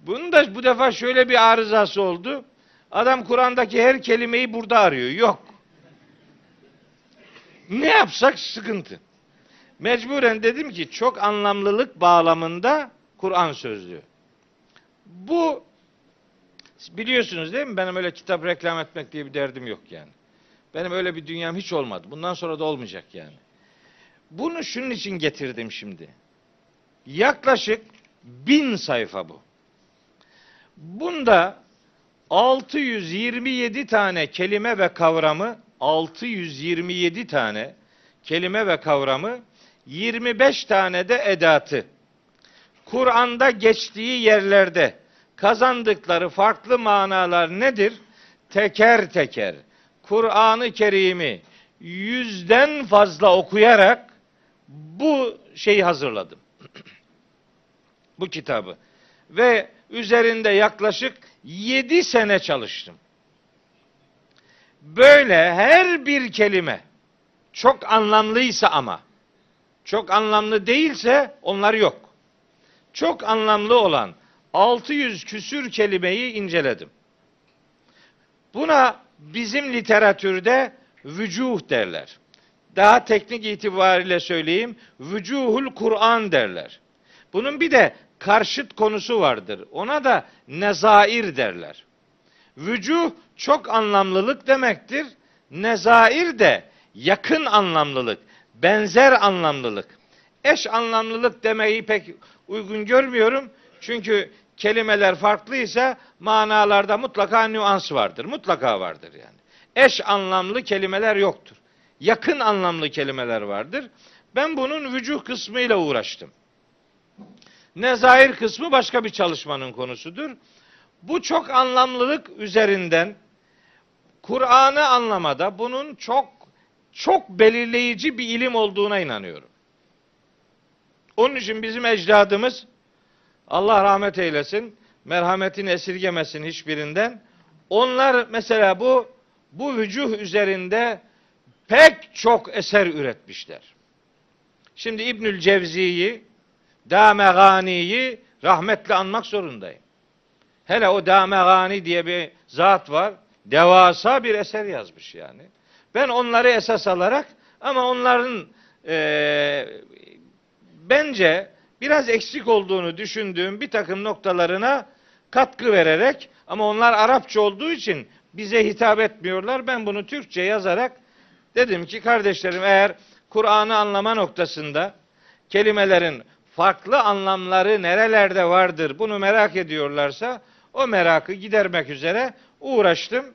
Bunun da bu defa şöyle bir arızası oldu. Adam Kur'an'daki her kelimeyi burada arıyor. Yok. Ne yapsak sıkıntı. Mecburen dedim ki çok anlamlılık bağlamında Kur'an sözlüğü. Bu biliyorsunuz değil mi? Benim öyle kitap reklam etmek diye bir derdim yok yani. Benim öyle bir dünyam hiç olmadı. Bundan sonra da olmayacak yani. Bunu şunun için getirdim şimdi. Yaklaşık bin sayfa bu. Bunda 627 tane kelime ve kavramı 627 tane kelime ve kavramı 25 tane de edatı Kur'an'da geçtiği yerlerde kazandıkları farklı manalar nedir? Teker teker Kur'an-ı Kerim'i yüzden fazla okuyarak bu şeyi hazırladım. (clears throat) bu kitabı. Ve üzerinde yaklaşık 7 sene çalıştım. Böyle her bir kelime çok anlamlıysa ama çok anlamlı değilse onlar yok. Çok anlamlı olan 600 küsür kelimeyi inceledim. Buna bizim literatürde vücuh derler. Daha teknik itibariyle söyleyeyim, vücuhul Kur'an derler. Bunun bir de karşıt konusu vardır. Ona da nezair derler. Vücuh çok anlamlılık demektir. Nezair de yakın anlamlılık, benzer anlamlılık. Eş anlamlılık demeyi pek uygun görmüyorum. Çünkü kelimeler farklıysa manalarda mutlaka nüans vardır. Mutlaka vardır yani. Eş anlamlı kelimeler yoktur. Yakın anlamlı kelimeler vardır. Ben bunun vücuh kısmıyla uğraştım. Nezair kısmı başka bir çalışmanın konusudur. Bu çok anlamlılık üzerinden Kur'an'ı anlamada bunun çok çok belirleyici bir ilim olduğuna inanıyorum. Onun için bizim ecdadımız Allah rahmet eylesin, merhametini esirgemesin hiçbirinden. Onlar mesela bu bu vücuh üzerinde pek çok eser üretmişler. Şimdi İbnül Cevzi'yi, Damegani'yi rahmetle anmak zorundayım. Hele o Damegani diye bir zat var. Devasa bir eser yazmış yani. Ben onları esas alarak ama onların e, bence biraz eksik olduğunu düşündüğüm bir takım noktalarına katkı vererek ama onlar Arapça olduğu için bize hitap etmiyorlar. Ben bunu Türkçe yazarak dedim ki kardeşlerim eğer Kur'an'ı anlama noktasında kelimelerin farklı anlamları nerelerde vardır bunu merak ediyorlarsa o merakı gidermek üzere uğraştım.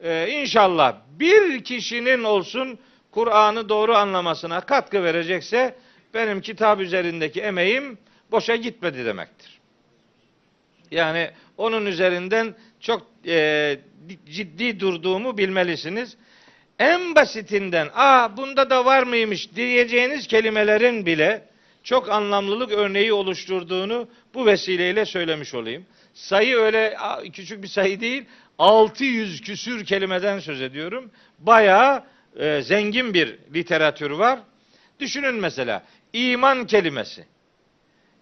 Ee, inşallah bir kişinin olsun Kur'an'ı doğru anlamasına katkı verecekse benim kitap üzerindeki emeğim boşa gitmedi demektir. Yani onun üzerinden çok e, ciddi durduğumu bilmelisiniz. En basitinden, aa bunda da var mıymış diyeceğiniz kelimelerin bile çok anlamlılık örneği oluşturduğunu bu vesileyle söylemiş olayım. Sayı öyle küçük bir sayı değil. 600 küsür kelimeden söz ediyorum. Bayağı e, zengin bir literatür var. Düşünün mesela iman kelimesi.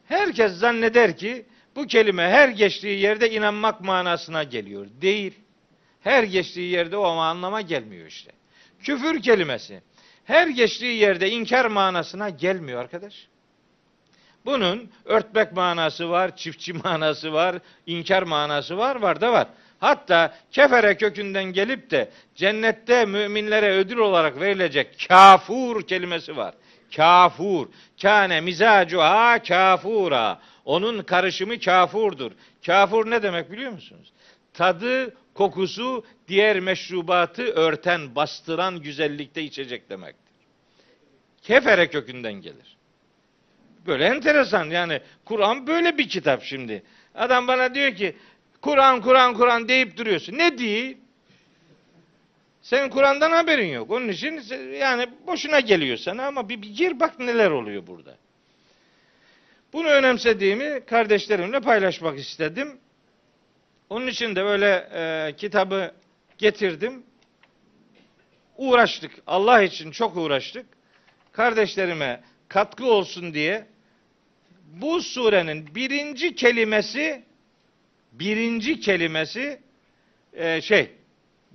Herkes zanneder ki bu kelime her geçtiği yerde inanmak manasına geliyor. Değil. Her geçtiği yerde o anlama gelmiyor işte. Küfür kelimesi her geçtiği yerde inkar manasına gelmiyor arkadaş. Bunun örtmek manası var, çiftçi (laughs) manası var, inkar manası var, var da var. Hatta kefere kökünden gelip de cennette müminlere ödül olarak verilecek kafur kelimesi var. Kafur. Kâne mizacuha kafura. Onun karışımı kafurdur. Kafur ne demek biliyor musunuz? Tadı, kokusu diğer meşrubatı örten, bastıran güzellikte içecek demektir. Kefere kökünden gelir. Böyle enteresan yani Kur'an böyle bir kitap şimdi. Adam bana diyor ki Kur'an Kur'an Kur'an deyip duruyorsun. Ne değil? Senin Kur'an'dan haberin yok. Onun için yani boşuna geliyor sana ama bir, bir gir bak neler oluyor burada. Bunu önemsediğimi kardeşlerimle paylaşmak istedim. Onun için de böyle e, kitabı getirdim. Uğraştık. Allah için çok uğraştık. Kardeşlerime katkı olsun diye bu surenin birinci kelimesi birinci kelimesi e, şey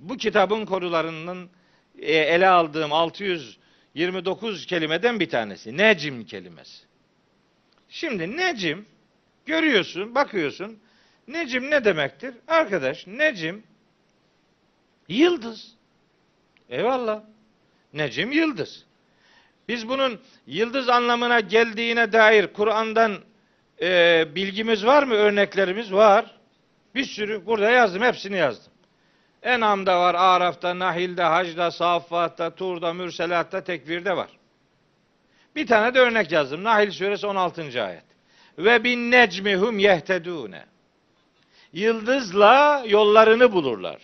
bu kitabın konularının e, ele aldığım 629 kelimeden bir tanesi. Necim kelimesi. Şimdi necim görüyorsun, bakıyorsun. Necim ne demektir? Arkadaş, necim yıldız. Eyvallah. Necim yıldız. Biz bunun yıldız anlamına geldiğine dair Kur'an'dan e, bilgimiz var mı? Örneklerimiz var. Bir sürü burada yazdım. Hepsini yazdım. En'am'da var, Araf'ta, Nahil'de, Hac'da, Saffat'ta, Tur'da, Mürselat'ta, Tekvir'de var. Bir tane de örnek yazdım. Nahil suresi 16. ayet. Ve bin necmihum yehtedune. Yıldızla yollarını bulurlar.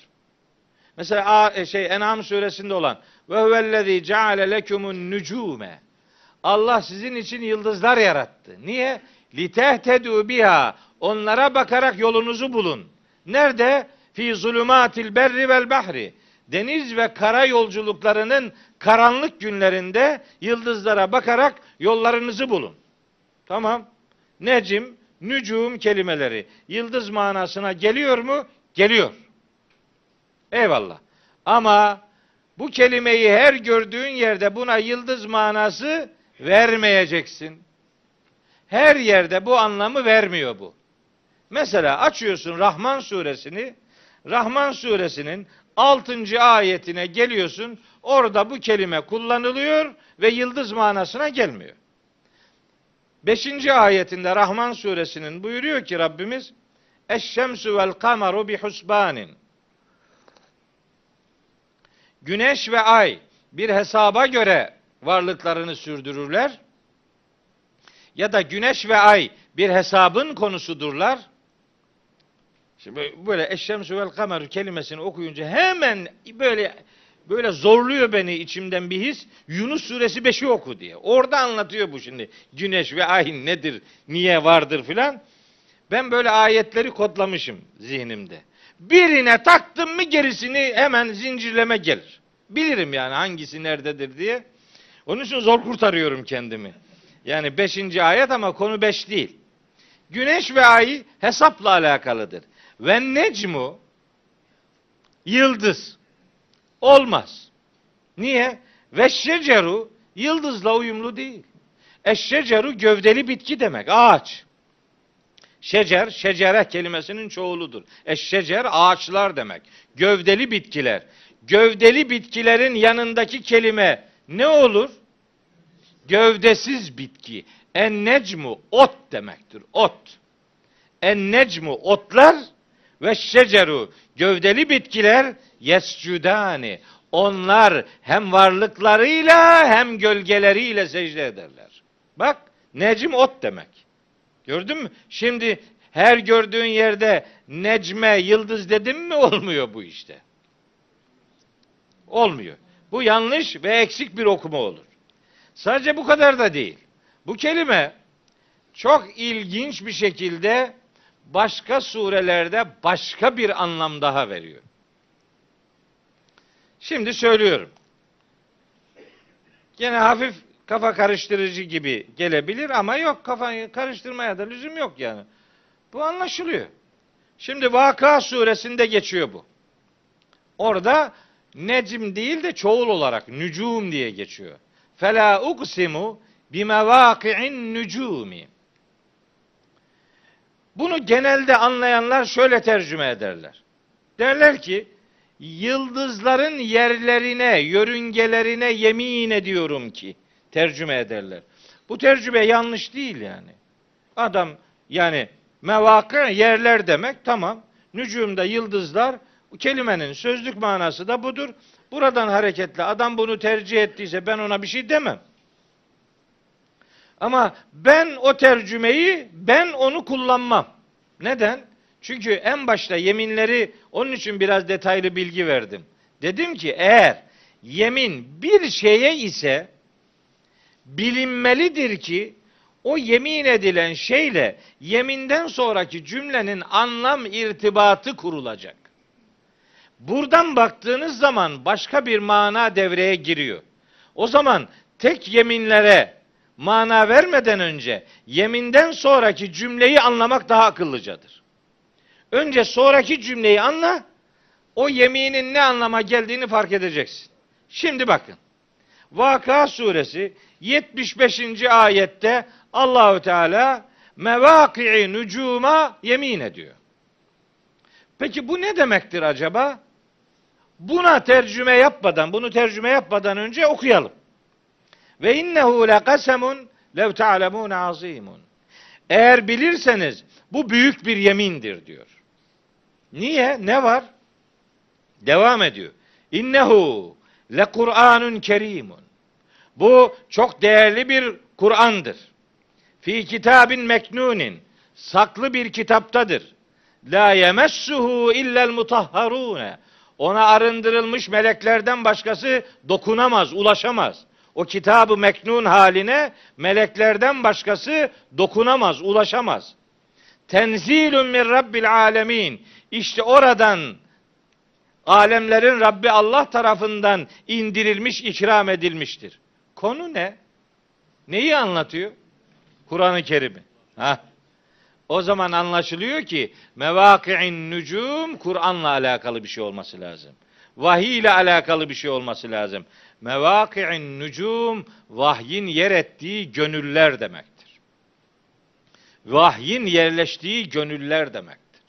Mesela e, şey En'am suresinde olan ve huvellezî ceale lekumun nucume. Allah sizin için yıldızlar yarattı. Niye? Litehtedû biha. Onlara bakarak yolunuzu bulun. Nerede? Fi zulumatil berri vel bahri. Deniz ve kara yolculuklarının karanlık günlerinde yıldızlara bakarak yollarınızı bulun. Tamam. Necim, nücum kelimeleri yıldız manasına geliyor mu? Geliyor. Eyvallah. Ama bu kelimeyi her gördüğün yerde buna yıldız manası vermeyeceksin. Her yerde bu anlamı vermiyor bu. Mesela açıyorsun Rahman suresini. Rahman suresinin 6. ayetine geliyorsun. Orada bu kelime kullanılıyor ve yıldız manasına gelmiyor. 5. ayetinde Rahman suresinin buyuruyor ki Rabbimiz Eşşemsu vel kameru bi husbanin. Güneş ve ay bir hesaba göre varlıklarını sürdürürler. Ya da güneş ve ay bir hesabın konusudurlar. Şimdi böyle eşşemsü vel kamer kelimesini okuyunca hemen böyle böyle zorluyor beni içimden bir his. Yunus suresi 5'i oku diye. Orada anlatıyor bu şimdi. Güneş ve ay nedir, niye vardır filan. Ben böyle ayetleri kodlamışım zihnimde. Birine taktım mı gerisini hemen zincirleme gelir. Bilirim yani hangisi nerededir diye. Onun için zor kurtarıyorum kendimi. Yani beşinci ayet ama konu beş değil. Güneş ve ay hesapla alakalıdır. Ve necmu yıldız olmaz. Niye? Ve şeceru yıldızla uyumlu değil. Eşşeceru gövdeli bitki demek. Ağaç. Şecer, şecere kelimesinin çoğuludur. Eşşecer ağaçlar demek. Gövdeli bitkiler. Gövdeli bitkilerin yanındaki kelime ne olur? Gövdesiz bitki. En necmu ot demektir. Ot. En necmu otlar ve şeceru gövdeli bitkiler yescudani. Onlar hem varlıklarıyla hem gölgeleriyle secde ederler. Bak necm ot demek. Gördün mü? Şimdi her gördüğün yerde necme, yıldız dedim mi olmuyor bu işte. Olmuyor. Bu yanlış ve eksik bir okuma olur. Sadece bu kadar da değil. Bu kelime çok ilginç bir şekilde başka surelerde başka bir anlam daha veriyor. Şimdi söylüyorum. Gene hafif kafa karıştırıcı gibi gelebilir ama yok kafayı karıştırmaya da lüzum yok yani. Bu anlaşılıyor. Şimdi Vaka suresinde geçiyor bu. Orada necim değil de çoğul olarak nücum diye geçiyor. Fela uksimu bimevaki'in nücumi. Bunu genelde anlayanlar şöyle tercüme ederler. Derler ki yıldızların yerlerine, yörüngelerine yemin ediyorum ki tercüme ederler. Bu tercüme yanlış değil yani. Adam yani mevakı yerler demek tamam. Nücumda yıldızlar kelimenin sözlük manası da budur. Buradan hareketle adam bunu tercih ettiyse ben ona bir şey demem. Ama ben o tercümeyi ben onu kullanmam. Neden? Çünkü en başta yeminleri onun için biraz detaylı bilgi verdim. Dedim ki eğer yemin bir şeye ise bilinmelidir ki o yemin edilen şeyle yeminden sonraki cümlenin anlam irtibatı kurulacak. Buradan baktığınız zaman başka bir mana devreye giriyor. O zaman tek yeminlere mana vermeden önce yeminden sonraki cümleyi anlamak daha akıllıcadır. Önce sonraki cümleyi anla, o yeminin ne anlama geldiğini fark edeceksin. Şimdi bakın. Vaka suresi 75. ayette Allahü Teala mevaki'i nucuma yemin ediyor. Peki bu ne demektir acaba? Buna tercüme yapmadan, bunu tercüme yapmadan önce okuyalım. Ve innehu lekasemun lev ta'lemun azimun. Eğer bilirseniz bu büyük bir yemindir diyor. Niye? Ne var? Devam ediyor. İnnehu le Kur'anun kerimun. Bu çok değerli bir Kur'an'dır. Fi kitabin meknunin. Saklı bir kitaptadır. La yemessuhu illel mutahharune. Ona arındırılmış meleklerden başkası dokunamaz, ulaşamaz. O kitabı meknun haline meleklerden başkası dokunamaz, ulaşamaz. Tenzilun min rabbil alemin. İşte oradan alemlerin Rabbi Allah tarafından indirilmiş, ikram edilmiştir. Konu ne? Neyi anlatıyor? Kur'an-ı Kerim'i. Ha. O zaman anlaşılıyor ki mevaki'in nücum Kur'an'la alakalı bir şey olması lazım. Vahiy ile alakalı bir şey olması lazım. Mevaki'in nücum vahyin yer ettiği gönüller demektir. Vahyin yerleştiği gönüller demektir.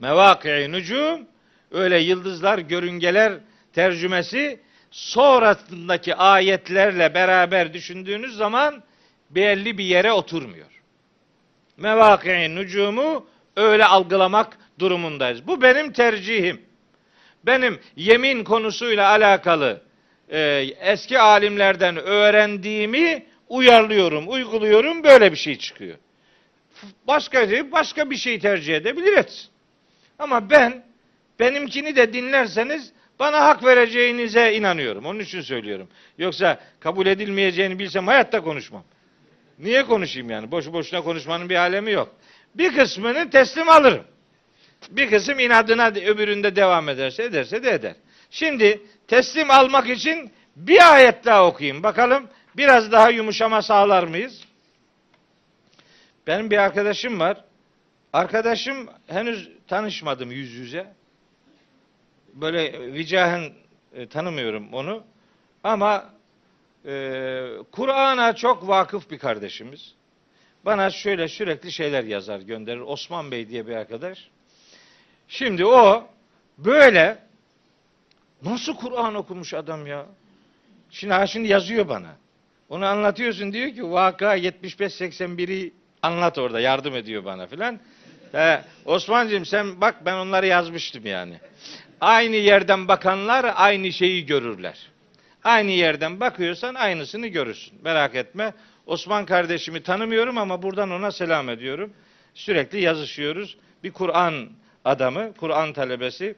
Mevaki'in nücum öyle yıldızlar, görüngeler tercümesi sonrasındaki ayetlerle beraber düşündüğünüz zaman belli bir yere oturmuyor. Mevaki'in nücumu öyle algılamak durumundayız. Bu benim tercihim. Benim yemin konusuyla alakalı e, eski alimlerden öğrendiğimi uyarlıyorum, uyguluyorum, böyle bir şey çıkıyor. Başka başka bir şey tercih edebilir etsin. Ama ben benimkini de dinlerseniz bana hak vereceğinize inanıyorum. Onun için söylüyorum. Yoksa kabul edilmeyeceğini bilsem hayatta konuşmam. Niye konuşayım yani? Boşu boşuna konuşmanın bir alemi yok. Bir kısmını teslim alırım. Bir kısım inadına öbüründe devam ederse ederse de eder. Şimdi teslim almak için bir ayet daha okuyayım. Bakalım biraz daha yumuşama sağlar mıyız? Benim bir arkadaşım var. Arkadaşım henüz tanışmadım yüz yüze. Böyle vicahen e, tanımıyorum onu. Ama e, Kur'an'a çok vakıf bir kardeşimiz. Bana şöyle sürekli şeyler yazar gönderir. Osman Bey diye bir arkadaş. Şimdi o böyle nasıl Kur'an okumuş adam ya? Şimdi ha şimdi yazıyor bana. Onu anlatıyorsun diyor ki vaka 75-81'i anlat orada yardım ediyor bana filan. He, Osman'cığım sen bak ben onları yazmıştım yani. Aynı yerden bakanlar aynı şeyi görürler. Aynı yerden bakıyorsan aynısını görürsün. Merak etme. Osman kardeşimi tanımıyorum ama buradan ona selam ediyorum. Sürekli yazışıyoruz. Bir Kur'an adamı, Kur'an talebesi.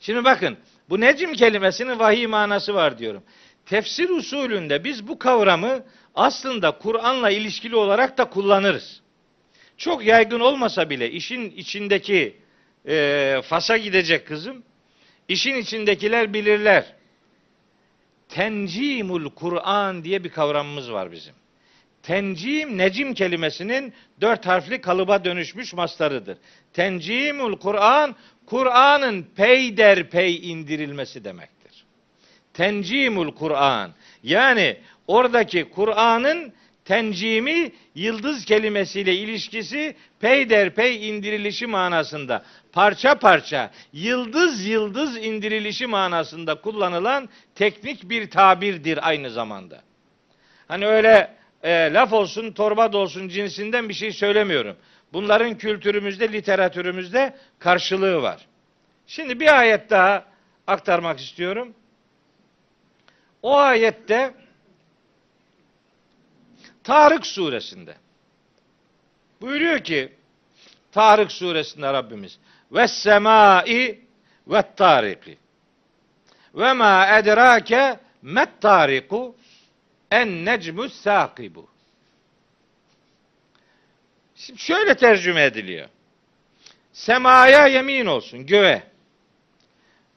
Şimdi bakın, bu necim kelimesinin vahiy manası var diyorum. Tefsir usulünde biz bu kavramı aslında Kur'an'la ilişkili olarak da kullanırız. Çok yaygın olmasa bile işin içindeki e, Fas'a gidecek kızım, işin içindekiler bilirler. tencimul Kur'an diye bir kavramımız var bizim. Tencim, necim kelimesinin dört harfli kalıba dönüşmüş mastarıdır. Tencimul Kur'an, Kur'an'ın peyderpey indirilmesi demektir. Tencimul Kur'an. Yani oradaki Kur'an'ın tencimi yıldız kelimesiyle ilişkisi peyderpey indirilişi manasında parça parça yıldız yıldız indirilişi manasında kullanılan teknik bir tabirdir aynı zamanda. Hani öyle e, laf olsun torba da olsun cinsinden bir şey söylemiyorum. Bunların kültürümüzde, literatürümüzde karşılığı var. Şimdi bir ayet daha aktarmak istiyorum. O ayette Tarık suresinde buyuruyor ki Tarık suresinde Rabbimiz ve semai ve tariki ve ma edrake met tariku en necmus sakibu Şimdi şöyle tercüme ediliyor. Semaya yemin olsun göğe.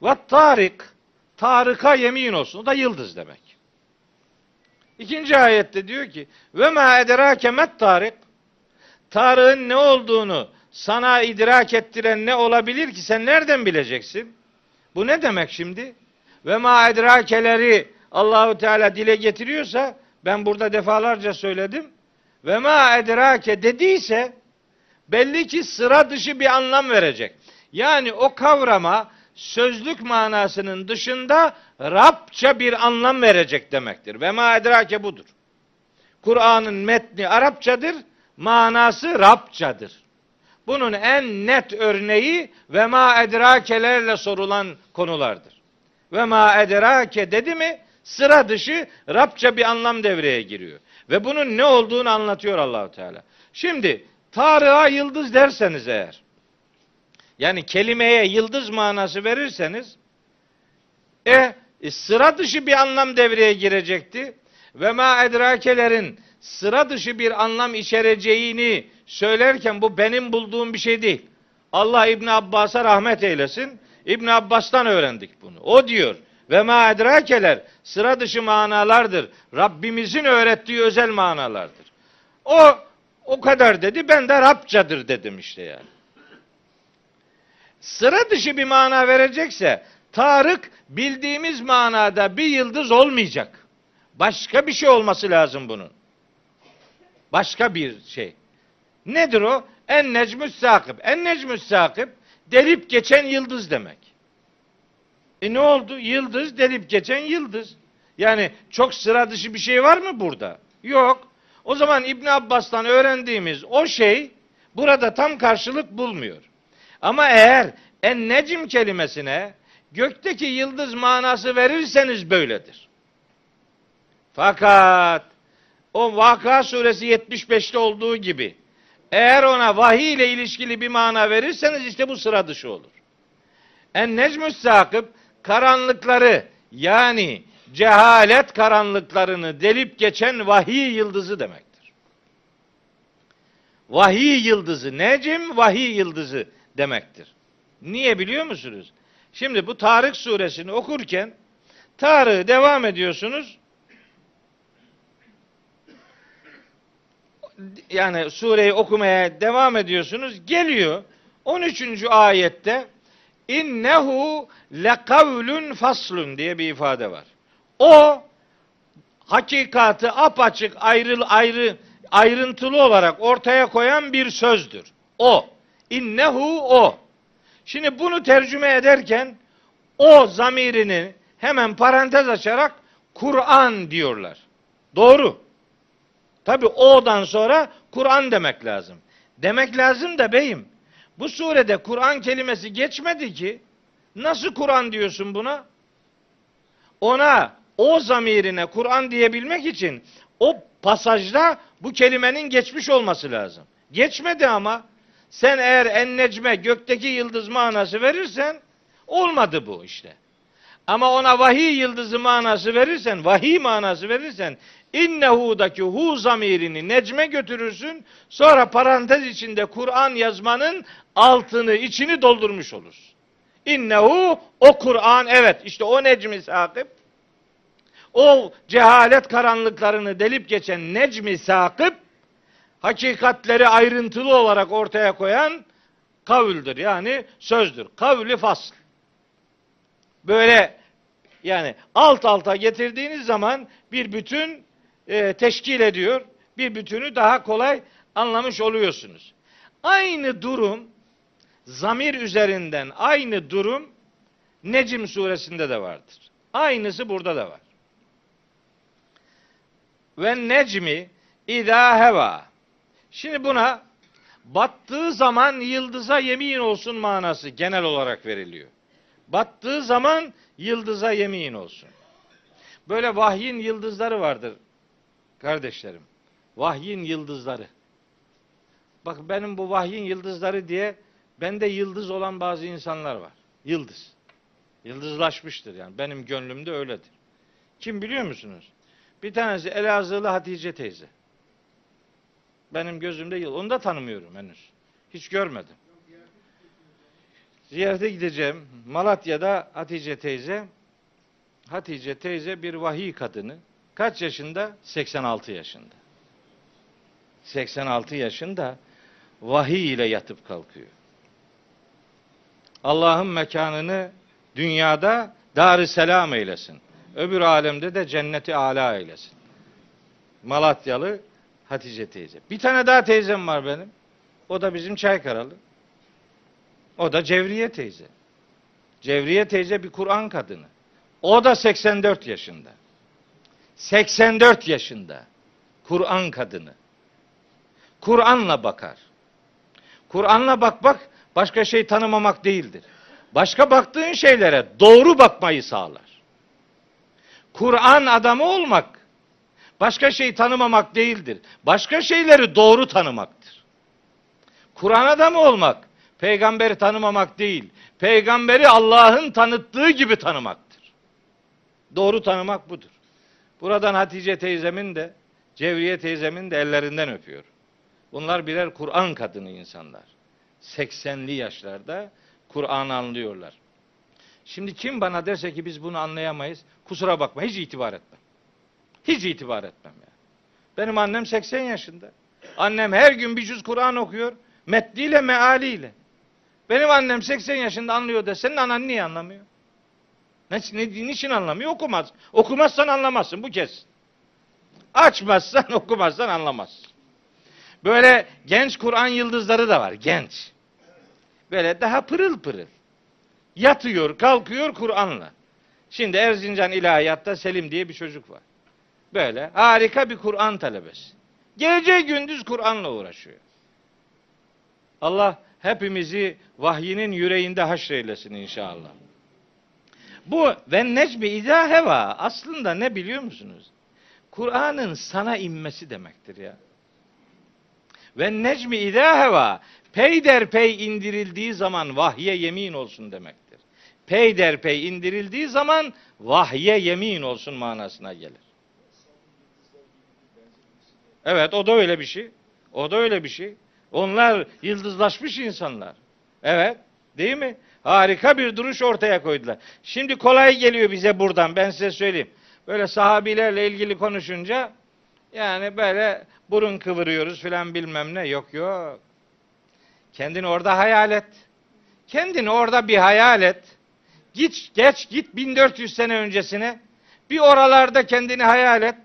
Ve tarik Tarık'a yemin olsun. O da yıldız demek. İkinci ayette diyor ki ve ma edrake met tarik Tarık'ın ne olduğunu sana idrak ettiren ne olabilir ki sen nereden bileceksin? Bu ne demek şimdi? Ve ma edrakeleri Allahu Teala dile getiriyorsa ben burada defalarca söyledim. Ve ma edrake dediyse belli ki sıra dışı bir anlam verecek. Yani o kavrama sözlük manasının dışında Rabça bir anlam verecek demektir. Ve ma edrake budur. Kur'an'ın metni Arapçadır, manası Rabçadır. Bunun en net örneği ve ma edrakelerle sorulan konulardır. Ve ma edrake dedi mi sıra dışı Rabça bir anlam devreye giriyor. Ve bunun ne olduğunu anlatıyor Allahu Teala. Şimdi Tarık'a yıldız derseniz eğer yani kelimeye yıldız manası verirseniz e, e sıra dışı bir anlam devreye girecekti. Ve ma edrakelerin sıra dışı bir anlam içereceğini söylerken bu benim bulduğum bir şey değil. Allah İbn Abbas'a rahmet eylesin. İbn Abbas'tan öğrendik bunu. O diyor ve ma edrakeler sıra dışı manalardır. Rabbimizin öğrettiği özel manalardır. O o kadar dedi. Ben de Rabçadır dedim işte yani. Sıra dışı bir mana verecekse Tarık bildiğimiz manada bir yıldız olmayacak. Başka bir şey olması lazım bunun. Başka bir şey. Nedir o? En necmüs sakip. En necmüs sakip delip geçen yıldız demek. E ne oldu? Yıldız delip geçen yıldız. Yani çok sıra dışı bir şey var mı burada? Yok. O zaman İbn Abbas'tan öğrendiğimiz o şey burada tam karşılık bulmuyor. Ama eğer en necim kelimesine gökteki yıldız manası verirseniz böyledir. Fakat o Vaka suresi 75'te olduğu gibi eğer ona vahiy ile ilişkili bir mana verirseniz işte bu sıra dışı olur. En necmüs sakıp karanlıkları yani cehalet karanlıklarını delip geçen vahiy yıldızı demektir. Vahiy yıldızı, necim vahiy yıldızı demektir. Niye biliyor musunuz? Şimdi bu Tarık suresini okurken Tarık'ı devam ediyorsunuz. Yani sureyi okumaya devam ediyorsunuz. Geliyor 13. ayette innehu lekavlun faslun diye bir ifade var. O hakikatı apaçık ayrı ayrı ayrıntılı olarak ortaya koyan bir sözdür. O. İnnehu o. Şimdi bunu tercüme ederken o zamirini hemen parantez açarak Kur'an diyorlar. Doğru. Tabi o'dan sonra Kur'an demek lazım. Demek lazım da beyim. Bu surede Kur'an kelimesi geçmedi ki. Nasıl Kur'an diyorsun buna? Ona o zamirine Kur'an diyebilmek için o pasajda bu kelimenin geçmiş olması lazım. Geçmedi ama sen eğer en necme gökteki yıldız manası verirsen olmadı bu işte. Ama ona vahiy yıldızı manası verirsen, vahiy manası verirsen innehu'daki hu zamirini necme götürürsün. Sonra parantez içinde Kur'an yazmanın altını, içini doldurmuş olursun. İnnehu o Kur'an evet işte o necmi sakip. O cehalet karanlıklarını delip geçen Necmi Sakıp hakikatleri ayrıntılı olarak ortaya koyan kavüldür. Yani sözdür. Kavli fasl. Böyle yani alt alta getirdiğiniz zaman bir bütün e, teşkil ediyor. Bir bütünü daha kolay anlamış oluyorsunuz. Aynı durum zamir üzerinden aynı durum Necim suresinde de vardır. Aynısı burada da var. Ve necmi idâ heva. Şimdi buna battığı zaman yıldıza yemin olsun manası genel olarak veriliyor. Battığı zaman yıldıza yemin olsun. Böyle vahyin yıldızları vardır kardeşlerim. Vahyin yıldızları. Bak benim bu vahyin yıldızları diye bende yıldız olan bazı insanlar var. Yıldız. Yıldızlaşmıştır yani. Benim gönlümde öyledir. Kim biliyor musunuz? Bir tanesi Elazığlı Hatice teyze. Benim gözümde yıl. Onu da tanımıyorum henüz. Hiç görmedim. Ziyarete gideceğim. Malatya'da Hatice teyze. Hatice teyze bir vahiy kadını. Kaç yaşında? 86 yaşında. 86 yaşında vahiy ile yatıp kalkıyor. Allah'ın mekanını dünyada dar selam eylesin. Öbür alemde de cenneti ala eylesin. Malatyalı Hatice teyze. Bir tane daha teyzem var benim. O da bizim Çaykaralı. O da Cevriye teyze. Cevriye teyze bir Kur'an kadını. O da 84 yaşında. 84 yaşında. Kur'an kadını. Kur'an'la bakar. Kur'an'la bakmak başka şey tanımamak değildir. Başka baktığın şeylere doğru bakmayı sağlar. Kur'an adamı olmak başka şey tanımamak değildir. Başka şeyleri doğru tanımaktır. Kur'an adamı olmak peygamberi tanımamak değil. Peygamberi Allah'ın tanıttığı gibi tanımaktır. Doğru tanımak budur. Buradan Hatice teyzemin de Cevriye teyzemin de ellerinden öpüyor. Bunlar birer Kur'an kadını insanlar. 80'li yaşlarda Kur'an anlıyorlar. Şimdi kim bana derse ki biz bunu anlayamayız, kusura bakma hiç itibar etmem. Hiç itibar etmem ya. Benim annem 80 yaşında. Annem her gün bir cüz Kur'an okuyor. Metniyle, mealiyle. Benim annem 80 yaşında anlıyor da senin anan niye anlamıyor? Ne, ne, niçin anlamıyor? Okumaz. Okumazsan anlamazsın bu kez. Açmazsan (laughs) okumazsan anlamazsın. Böyle genç Kur'an yıldızları da var. Genç. Böyle daha pırıl pırıl. Yatıyor, kalkıyor Kur'an'la. Şimdi Erzincan İlahiyat'ta Selim diye bir çocuk var. Böyle harika bir Kur'an talebesi. Gece gündüz Kur'an'la uğraşıyor. Allah hepimizi vahyinin yüreğinde haşreylesin inşallah. Bu ve necmi izâ heva aslında ne biliyor musunuz? Kur'an'ın sana inmesi demektir ya. Ve necmi izâ heva peyderpey indirildiği zaman vahye yemin olsun demektir. Peyderpey indirildiği zaman vahye yemin olsun manasına gelir. Evet o da öyle bir şey. O da öyle bir şey. Onlar yıldızlaşmış insanlar. Evet. Değil mi? Harika bir duruş ortaya koydular. Şimdi kolay geliyor bize buradan ben size söyleyeyim. Böyle sahabilerle ilgili konuşunca yani böyle burun kıvırıyoruz filan bilmem ne. Yok yok. Kendini orada hayal et. Kendini orada bir hayal et. Git geç git 1400 sene öncesine. Bir oralarda kendini hayal et.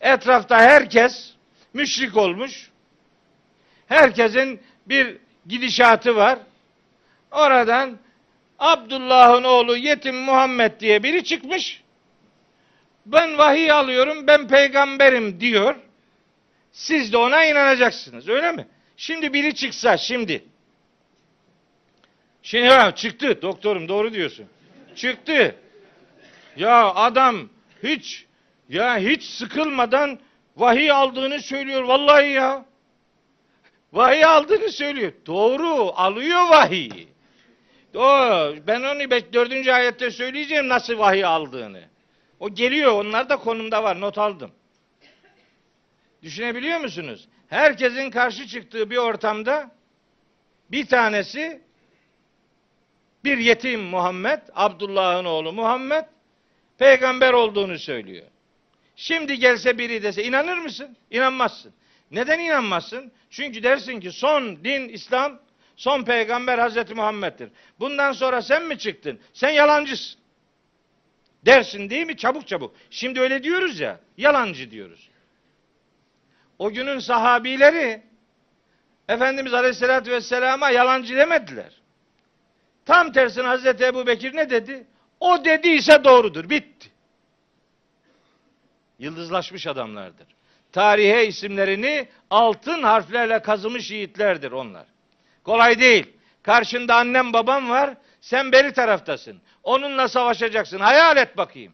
Etrafta herkes müşrik olmuş. Herkesin bir gidişatı var. Oradan Abdullah'ın oğlu yetim Muhammed diye biri çıkmış. Ben vahiy alıyorum, ben peygamberim diyor. Siz de ona inanacaksınız, öyle mi? Şimdi biri çıksa, şimdi. Şimdi ha, çıktı, doktorum doğru diyorsun. Çıktı. Ya adam hiç, ya hiç sıkılmadan vahiy aldığını söylüyor, vallahi ya. Vahiy aldığını söylüyor. Doğru, alıyor vahiy. Doğru. Ben onu dördüncü ayette söyleyeceğim nasıl vahiy aldığını. O geliyor, onlar da konumda var, not aldım. Düşünebiliyor musunuz? Herkesin karşı çıktığı bir ortamda bir tanesi bir yetim Muhammed, Abdullah'ın oğlu Muhammed, peygamber olduğunu söylüyor. Şimdi gelse biri dese inanır mısın? İnanmazsın. Neden inanmazsın? Çünkü dersin ki son din İslam, son peygamber Hazreti Muhammed'dir. Bundan sonra sen mi çıktın? Sen yalancısın. Dersin değil mi? Çabuk çabuk. Şimdi öyle diyoruz ya, yalancı diyoruz. O günün sahabileri Efendimiz Aleyhisselatü Vesselam'a yalancı demediler. Tam tersine Hazreti Ebu Bekir ne dedi? O dediyse doğrudur. Bitti. Yıldızlaşmış adamlardır. Tarihe isimlerini altın harflerle kazımış yiğitlerdir onlar. Kolay değil. Karşında annem babam var. Sen beri taraftasın. Onunla savaşacaksın. Hayal et bakayım.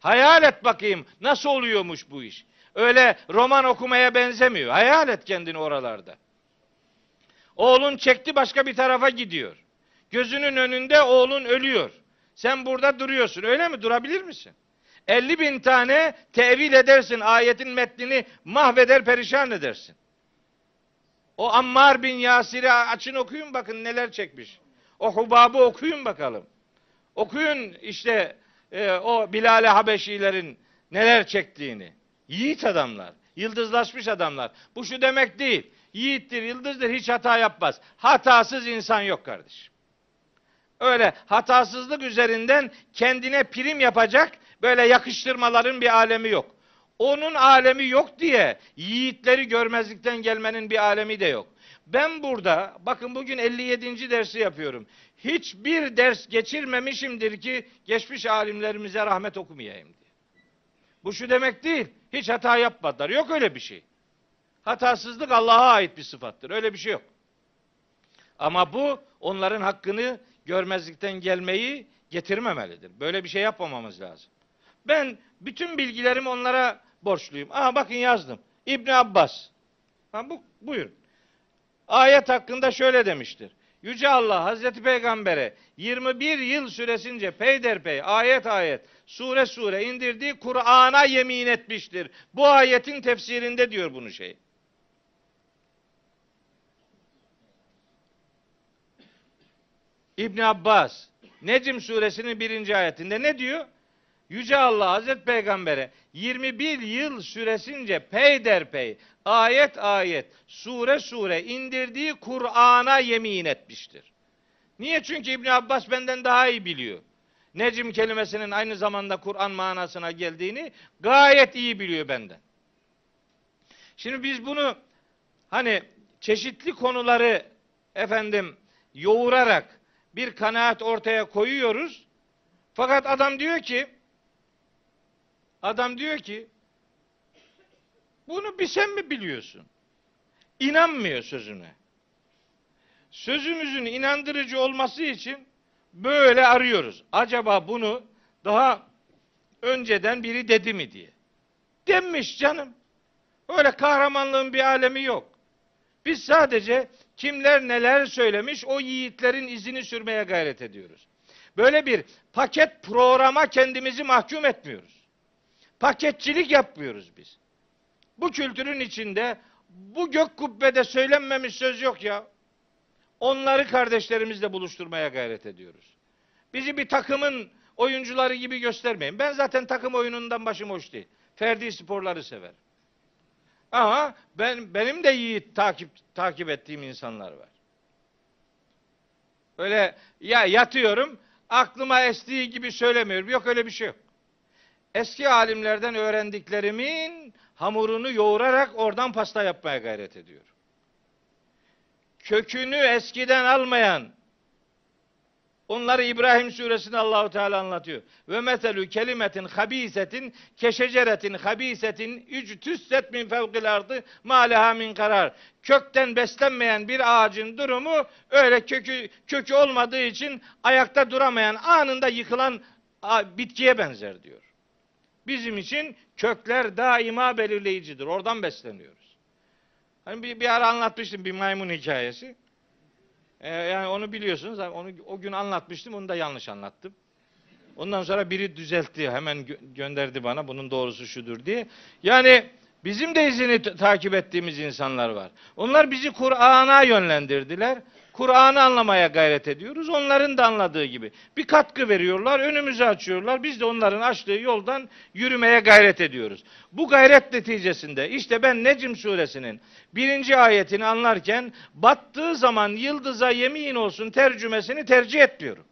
Hayal et bakayım nasıl oluyormuş bu iş. Öyle roman okumaya benzemiyor. Hayal et kendini oralarda. Oğlun çekti başka bir tarafa gidiyor. Gözünün önünde oğlun ölüyor. Sen burada duruyorsun. Öyle mi? Durabilir misin? 50 bin tane tevil edersin. Ayetin metnini mahveder perişan edersin. O Ammar bin Yasir'i açın okuyun bakın neler çekmiş. O Hubab'ı okuyun bakalım. Okuyun işte e, o Bilal-i Habeşilerin neler çektiğini. Yiğit adamlar, yıldızlaşmış adamlar. Bu şu demek değil. Yiğittir, yıldızdır, hiç hata yapmaz. Hatasız insan yok kardeşim. Öyle hatasızlık üzerinden kendine prim yapacak böyle yakıştırmaların bir alemi yok. Onun alemi yok diye yiğitleri görmezlikten gelmenin bir alemi de yok. Ben burada bakın bugün 57. dersi yapıyorum. Hiçbir ders geçirmemişimdir ki geçmiş alimlerimize rahmet okumayayım diye. Bu şu demek değil. Hiç hata yapmadılar. Yok öyle bir şey. Hatasızlık Allah'a ait bir sıfattır. Öyle bir şey yok. Ama bu onların hakkını görmezlikten gelmeyi getirmemelidir. Böyle bir şey yapmamamız lazım. Ben bütün bilgilerimi onlara borçluyum. Aa bakın yazdım. İbn Abbas. Ha, bu, buyurun. Ayet hakkında şöyle demiştir. Yüce Allah Hazreti Peygamber'e 21 yıl süresince peyderpey ayet ayet sure sure indirdiği Kur'an'a yemin etmiştir. Bu ayetin tefsirinde diyor bunu şey. İbn Abbas Necm suresinin birinci ayetinde ne diyor? Yüce Allah Hazreti Peygamber'e 21 yıl süresince peyderpey ayet ayet sure sure indirdiği Kur'an'a yemin etmiştir. Niye? Çünkü İbn Abbas benden daha iyi biliyor. Necm kelimesinin aynı zamanda Kur'an manasına geldiğini gayet iyi biliyor benden. Şimdi biz bunu hani çeşitli konuları efendim yoğurarak bir kanaat ortaya koyuyoruz. Fakat adam diyor ki adam diyor ki bunu bir sen mi biliyorsun? İnanmıyor sözüne. Sözümüzün inandırıcı olması için böyle arıyoruz. Acaba bunu daha önceden biri dedi mi diye. Demiş canım. Öyle kahramanlığın bir alemi yok. Biz sadece kimler neler söylemiş o yiğitlerin izini sürmeye gayret ediyoruz. Böyle bir paket programa kendimizi mahkum etmiyoruz. Paketçilik yapmıyoruz biz. Bu kültürün içinde bu gök kubbede söylenmemiş söz yok ya. Onları kardeşlerimizle buluşturmaya gayret ediyoruz. Bizi bir takımın oyuncuları gibi göstermeyin. Ben zaten takım oyunundan başım hoş değil. Ferdi sporları sever. Ama ben benim de yiğit takip takip ettiğim insanlar var. Öyle ya yatıyorum aklıma estiği gibi söylemiyorum. Yok öyle bir şey yok. Eski alimlerden öğrendiklerimin hamurunu yoğurarak oradan pasta yapmaya gayret ediyorum. Kökünü eskiden almayan Onları İbrahim suresinde Allahu Teala anlatıyor. Ve meselü kelimetin habisetin keşeceretin habisetin üctüsset min fevkil ardı maleha min karar. Kökten beslenmeyen bir ağacın durumu öyle kökü kökü olmadığı için ayakta duramayan anında yıkılan bitkiye benzer diyor. Bizim için kökler daima belirleyicidir. Oradan besleniyoruz. Hani bir, bir ara anlatmıştım bir maymun hikayesi. Ee, yani onu biliyorsunuz. Onu o gün anlatmıştım. Onu da yanlış anlattım. Ondan sonra biri düzeltti. Hemen gö- gönderdi bana. Bunun doğrusu şudur diye. Yani Bizim de izini takip ettiğimiz insanlar var. Onlar bizi Kur'an'a yönlendirdiler. Kur'an'ı anlamaya gayret ediyoruz. Onların da anladığı gibi. Bir katkı veriyorlar, önümüzü açıyorlar. Biz de onların açtığı yoldan yürümeye gayret ediyoruz. Bu gayret neticesinde işte ben Necm suresinin birinci ayetini anlarken battığı zaman yıldıza yemin olsun tercümesini tercih etmiyorum.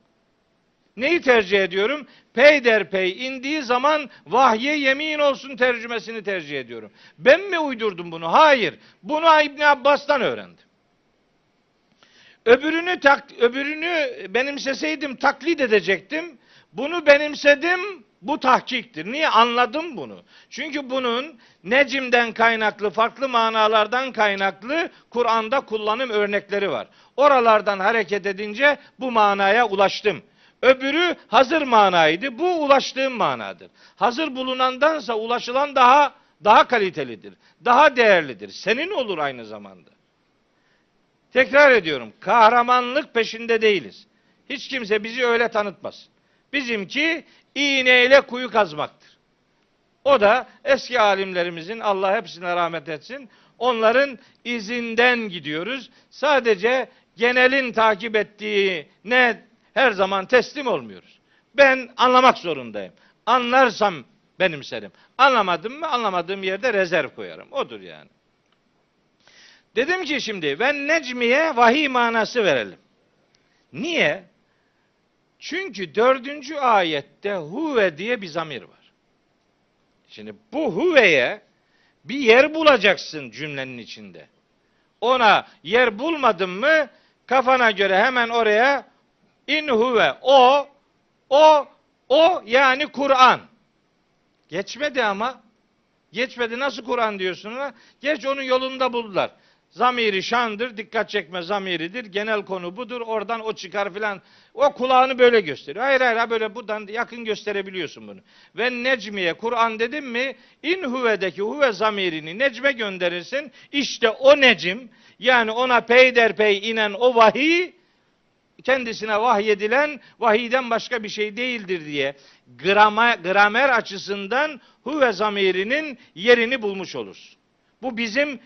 Neyi tercih ediyorum? Peyderpey indiği zaman vahye yemin olsun tercümesini tercih ediyorum. Ben mi uydurdum bunu? Hayır. Bunu İbn Abbas'tan öğrendim. Öbürünü tak, öbürünü benimseseydim taklit edecektim. Bunu benimsedim. Bu tahkiktir. Niye? Anladım bunu. Çünkü bunun Necim'den kaynaklı, farklı manalardan kaynaklı Kur'an'da kullanım örnekleri var. Oralardan hareket edince bu manaya ulaştım. Öbürü hazır manaydı. Bu ulaştığım manadır. Hazır bulunandansa ulaşılan daha daha kalitelidir. Daha değerlidir. Senin olur aynı zamanda. Tekrar ediyorum. Kahramanlık peşinde değiliz. Hiç kimse bizi öyle tanıtmasın. Bizimki iğneyle kuyu kazmaktır. O da eski alimlerimizin Allah hepsine rahmet etsin. Onların izinden gidiyoruz. Sadece genelin takip ettiği ne her zaman teslim olmuyoruz. Ben anlamak zorundayım. Anlarsam benimserim. Anlamadım mı anlamadığım yerde rezerv koyarım. Odur yani. Dedim ki şimdi ben Necmi'ye vahiy manası verelim. Niye? Çünkü dördüncü ayette huve diye bir zamir var. Şimdi bu huveye bir yer bulacaksın cümlenin içinde. Ona yer bulmadın mı kafana göre hemen oraya in huve o o o yani Kur'an. Geçmedi ama. Geçmedi nasıl Kur'an diyorsun ona? Geç onun yolunda buldular. Zamiri şandır, dikkat çekme zamiridir. Genel konu budur. Oradan o çıkar filan. O kulağını böyle gösteriyor. Hayır hayır böyle buradan yakın gösterebiliyorsun bunu. Ve necmiye Kur'an dedim mi in huvedeki huve zamirini necme gönderirsin. İşte o necim yani ona peyderpey inen o vahiy kendisine vahyedilen vahiyden başka bir şey değildir diye grama, gramer açısından huve zamirinin yerini bulmuş olursun. Bu bizim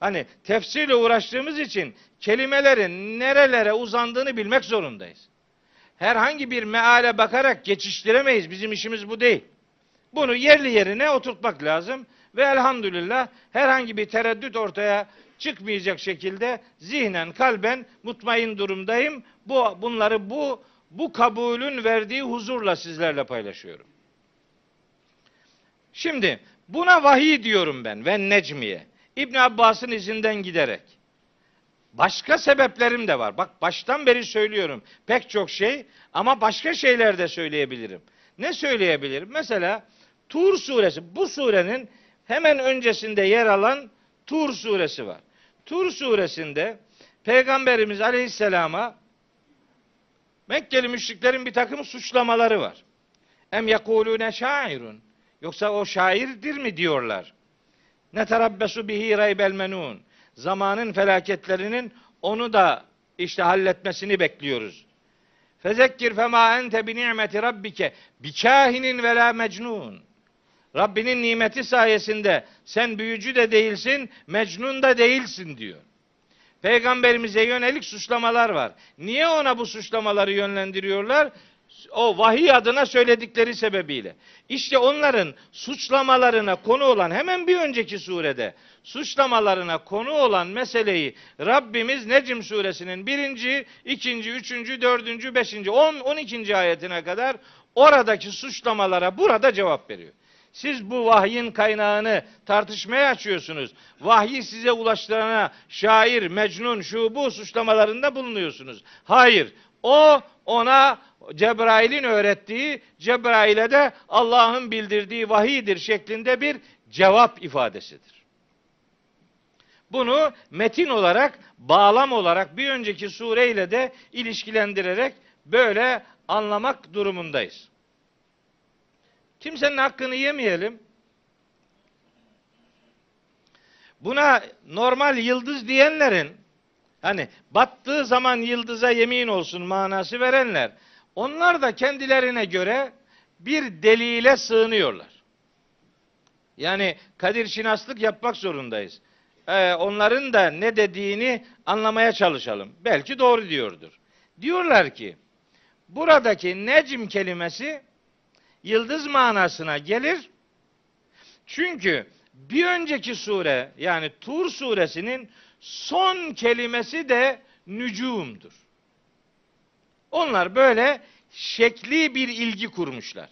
hani tefsirle uğraştığımız için kelimelerin nerelere uzandığını bilmek zorundayız. Herhangi bir meale bakarak geçiştiremeyiz. Bizim işimiz bu değil. Bunu yerli yerine oturtmak lazım ve elhamdülillah herhangi bir tereddüt ortaya çıkmayacak şekilde zihnen, kalben mutmain durumdayım. Bu bunları bu bu kabulün verdiği huzurla sizlerle paylaşıyorum. Şimdi buna vahiy diyorum ben ve necmiye. İbn Abbas'ın izinden giderek. Başka sebeplerim de var. Bak baştan beri söylüyorum. Pek çok şey ama başka şeyler de söyleyebilirim. Ne söyleyebilirim? Mesela Tur suresi. Bu surenin hemen öncesinde yer alan Tur suresi var. Tur suresinde Peygamberimiz Aleyhisselam'a Mekkeli müşriklerin bir takım suçlamaları var. Em yekulune şairun. Yoksa o şairdir mi diyorlar. Ne terabbesu bihi raybel menun. Zamanın felaketlerinin onu da işte halletmesini bekliyoruz. Fezekkir fema ente bi ni'meti rabbike bi kahinin ve la mecnun. Rabbinin nimeti sayesinde sen büyücü de değilsin, mecnun da değilsin diyor. Peygamberimize yönelik suçlamalar var. Niye ona bu suçlamaları yönlendiriyorlar? O vahiy adına söyledikleri sebebiyle. İşte onların suçlamalarına konu olan hemen bir önceki surede suçlamalarına konu olan meseleyi Rabbimiz Necm suresinin birinci, ikinci, üçüncü, dördüncü, beşinci, on, on ikinci ayetine kadar oradaki suçlamalara burada cevap veriyor. Siz bu vahyin kaynağını tartışmaya açıyorsunuz. Vahyi size ulaştırana şair, mecnun, şu bu suçlamalarında bulunuyorsunuz. Hayır. O ona Cebrail'in öğrettiği, Cebrail'e de Allah'ın bildirdiği vahidir şeklinde bir cevap ifadesidir. Bunu metin olarak, bağlam olarak bir önceki sureyle de ilişkilendirerek böyle anlamak durumundayız. Kimsenin hakkını yemeyelim. Buna normal yıldız diyenlerin hani battığı zaman yıldıza yemin olsun manası verenler onlar da kendilerine göre bir delile sığınıyorlar. Yani kadir şinaslık yapmak zorundayız. Ee, onların da ne dediğini anlamaya çalışalım. Belki doğru diyordur. Diyorlar ki buradaki necm kelimesi yıldız manasına gelir. Çünkü bir önceki sure yani Tur suresinin son kelimesi de nücumdur. Onlar böyle şekli bir ilgi kurmuşlar.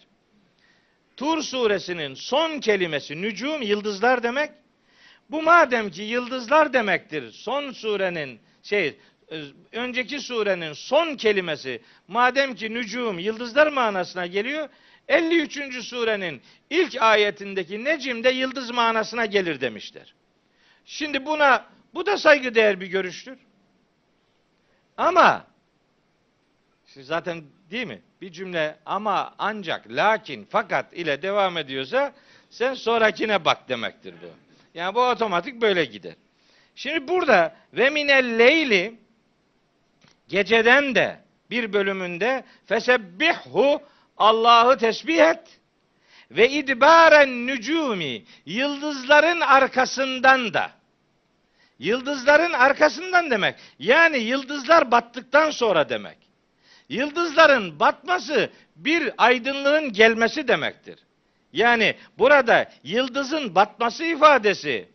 Tur suresinin son kelimesi nücum yıldızlar demek. Bu madem ki yıldızlar demektir. Son surenin şey önceki surenin son kelimesi madem ki nücum yıldızlar manasına geliyor. 53. surenin ilk ayetindeki necim de yıldız manasına gelir demişler. Şimdi buna bu da saygıdeğer bir görüştür. Ama zaten değil mi? Bir cümle ama ancak lakin fakat ile devam ediyorsa sen sonrakine bak demektir bu. Yani bu otomatik böyle gider. Şimdi burada ve minel leyli geceden de bir bölümünde fesebbihhu Allah'ı tesbih et ve idbaren nücumi yıldızların arkasından da yıldızların arkasından demek. Yani yıldızlar battıktan sonra demek. Yıldızların batması bir aydınlığın gelmesi demektir. Yani burada yıldızın batması ifadesi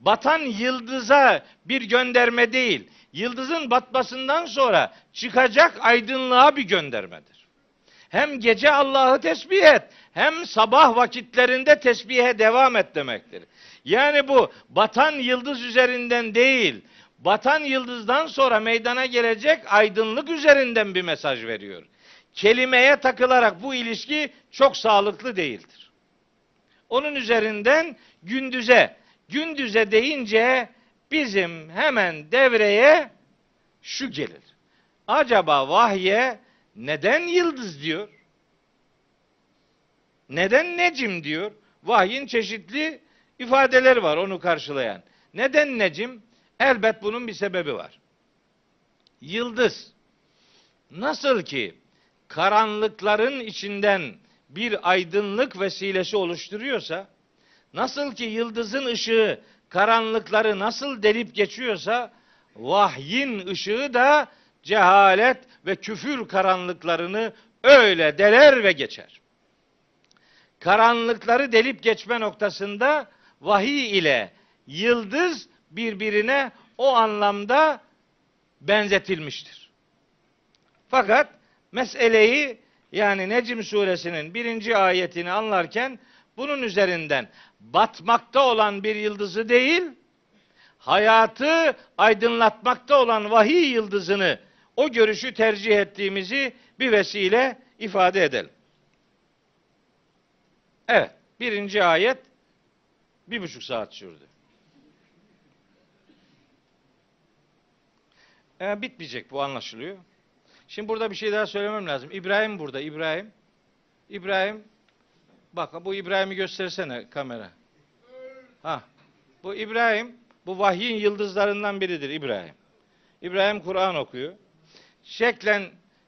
batan yıldıza bir gönderme değil, yıldızın batmasından sonra çıkacak aydınlığa bir göndermedir. Hem gece Allah'ı tesbih et, hem sabah vakitlerinde tesbihe devam et demektir. Yani bu batan yıldız üzerinden değil, batan yıldızdan sonra meydana gelecek aydınlık üzerinden bir mesaj veriyor. Kelimeye takılarak bu ilişki çok sağlıklı değildir. Onun üzerinden gündüze, gündüze deyince bizim hemen devreye şu gelir. Acaba vahye neden yıldız diyor? Neden necim diyor? Vahyin çeşitli ifadeleri var onu karşılayan. Neden necim? Elbet bunun bir sebebi var. Yıldız nasıl ki karanlıkların içinden bir aydınlık vesilesi oluşturuyorsa, nasıl ki yıldızın ışığı karanlıkları nasıl delip geçiyorsa, vahyin ışığı da cehalet ve küfür karanlıklarını öyle deler ve geçer. Karanlıkları delip geçme noktasında vahiy ile yıldız birbirine o anlamda benzetilmiştir. Fakat meseleyi yani Necm suresinin birinci ayetini anlarken bunun üzerinden batmakta olan bir yıldızı değil, hayatı aydınlatmakta olan vahiy yıldızını o görüşü tercih ettiğimizi bir vesile ifade edelim. Evet, birinci ayet bir buçuk saat sürdü. E, bitmeyecek bu anlaşılıyor. Şimdi burada bir şey daha söylemem lazım. İbrahim burada. İbrahim. İbrahim. Bak bu İbrahim'i göstersene kamera. Ha. Bu İbrahim. Bu vahyin yıldızlarından biridir İbrahim. İbrahim Kur'an okuyor. Şeklen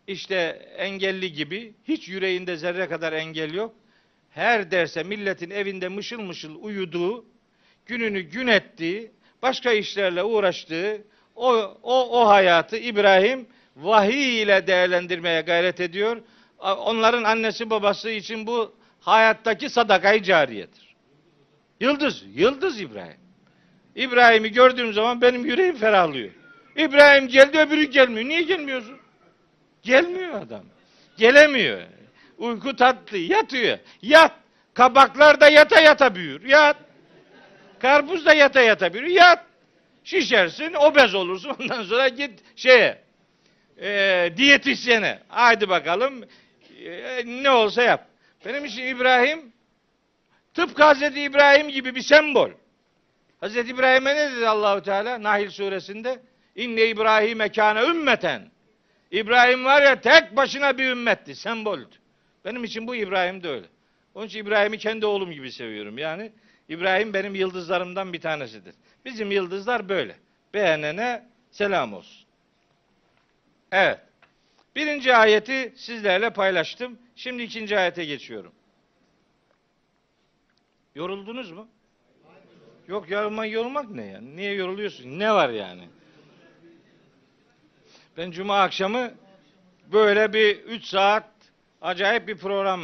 işte engelli gibi hiç yüreğinde zerre kadar engel yok. Her derse milletin evinde mışıl mışıl uyuduğu, gününü gün ettiği, başka işlerle uğraştığı, o, o, o hayatı İbrahim vahiy ile değerlendirmeye gayret ediyor. Onların annesi babası için bu hayattaki sadakayı cariyedir. Yıldız, yıldız İbrahim. İbrahim'i gördüğüm zaman benim yüreğim ferahlıyor. İbrahim geldi öbürü gelmiyor. Niye gelmiyorsun? Gelmiyor adam. Gelemiyor. Uyku tatlı. Yatıyor. Yat. Kabaklar da yata yata büyür. Yat. Karpuz da yata yata büyür. Yat. Şişersin, obez olursun. (laughs) Ondan sonra git şeye, e, diyetisyene. Haydi bakalım e, ne olsa yap. Benim için İbrahim tıpkı Hazreti İbrahim gibi bir sembol. Hazreti İbrahim'e ne dedi Allahu Teala Nahil suresinde? İnne İbrahim'e kâne ümmeten. İbrahim var ya tek başına bir ümmetti, semboldü. Benim için bu İbrahim de öyle. Onun için İbrahim'i kendi oğlum gibi seviyorum. Yani İbrahim benim yıldızlarımdan bir tanesidir. Bizim yıldızlar böyle. Beğenene selam olsun. Evet. Birinci ayeti sizlerle paylaştım. Şimdi ikinci ayete geçiyorum. Yoruldunuz mu? Yok yorulmak yorulmak ne ya? Niye yoruluyorsun? Ne var yani? Ben cuma akşamı böyle bir 3 saat acayip bir program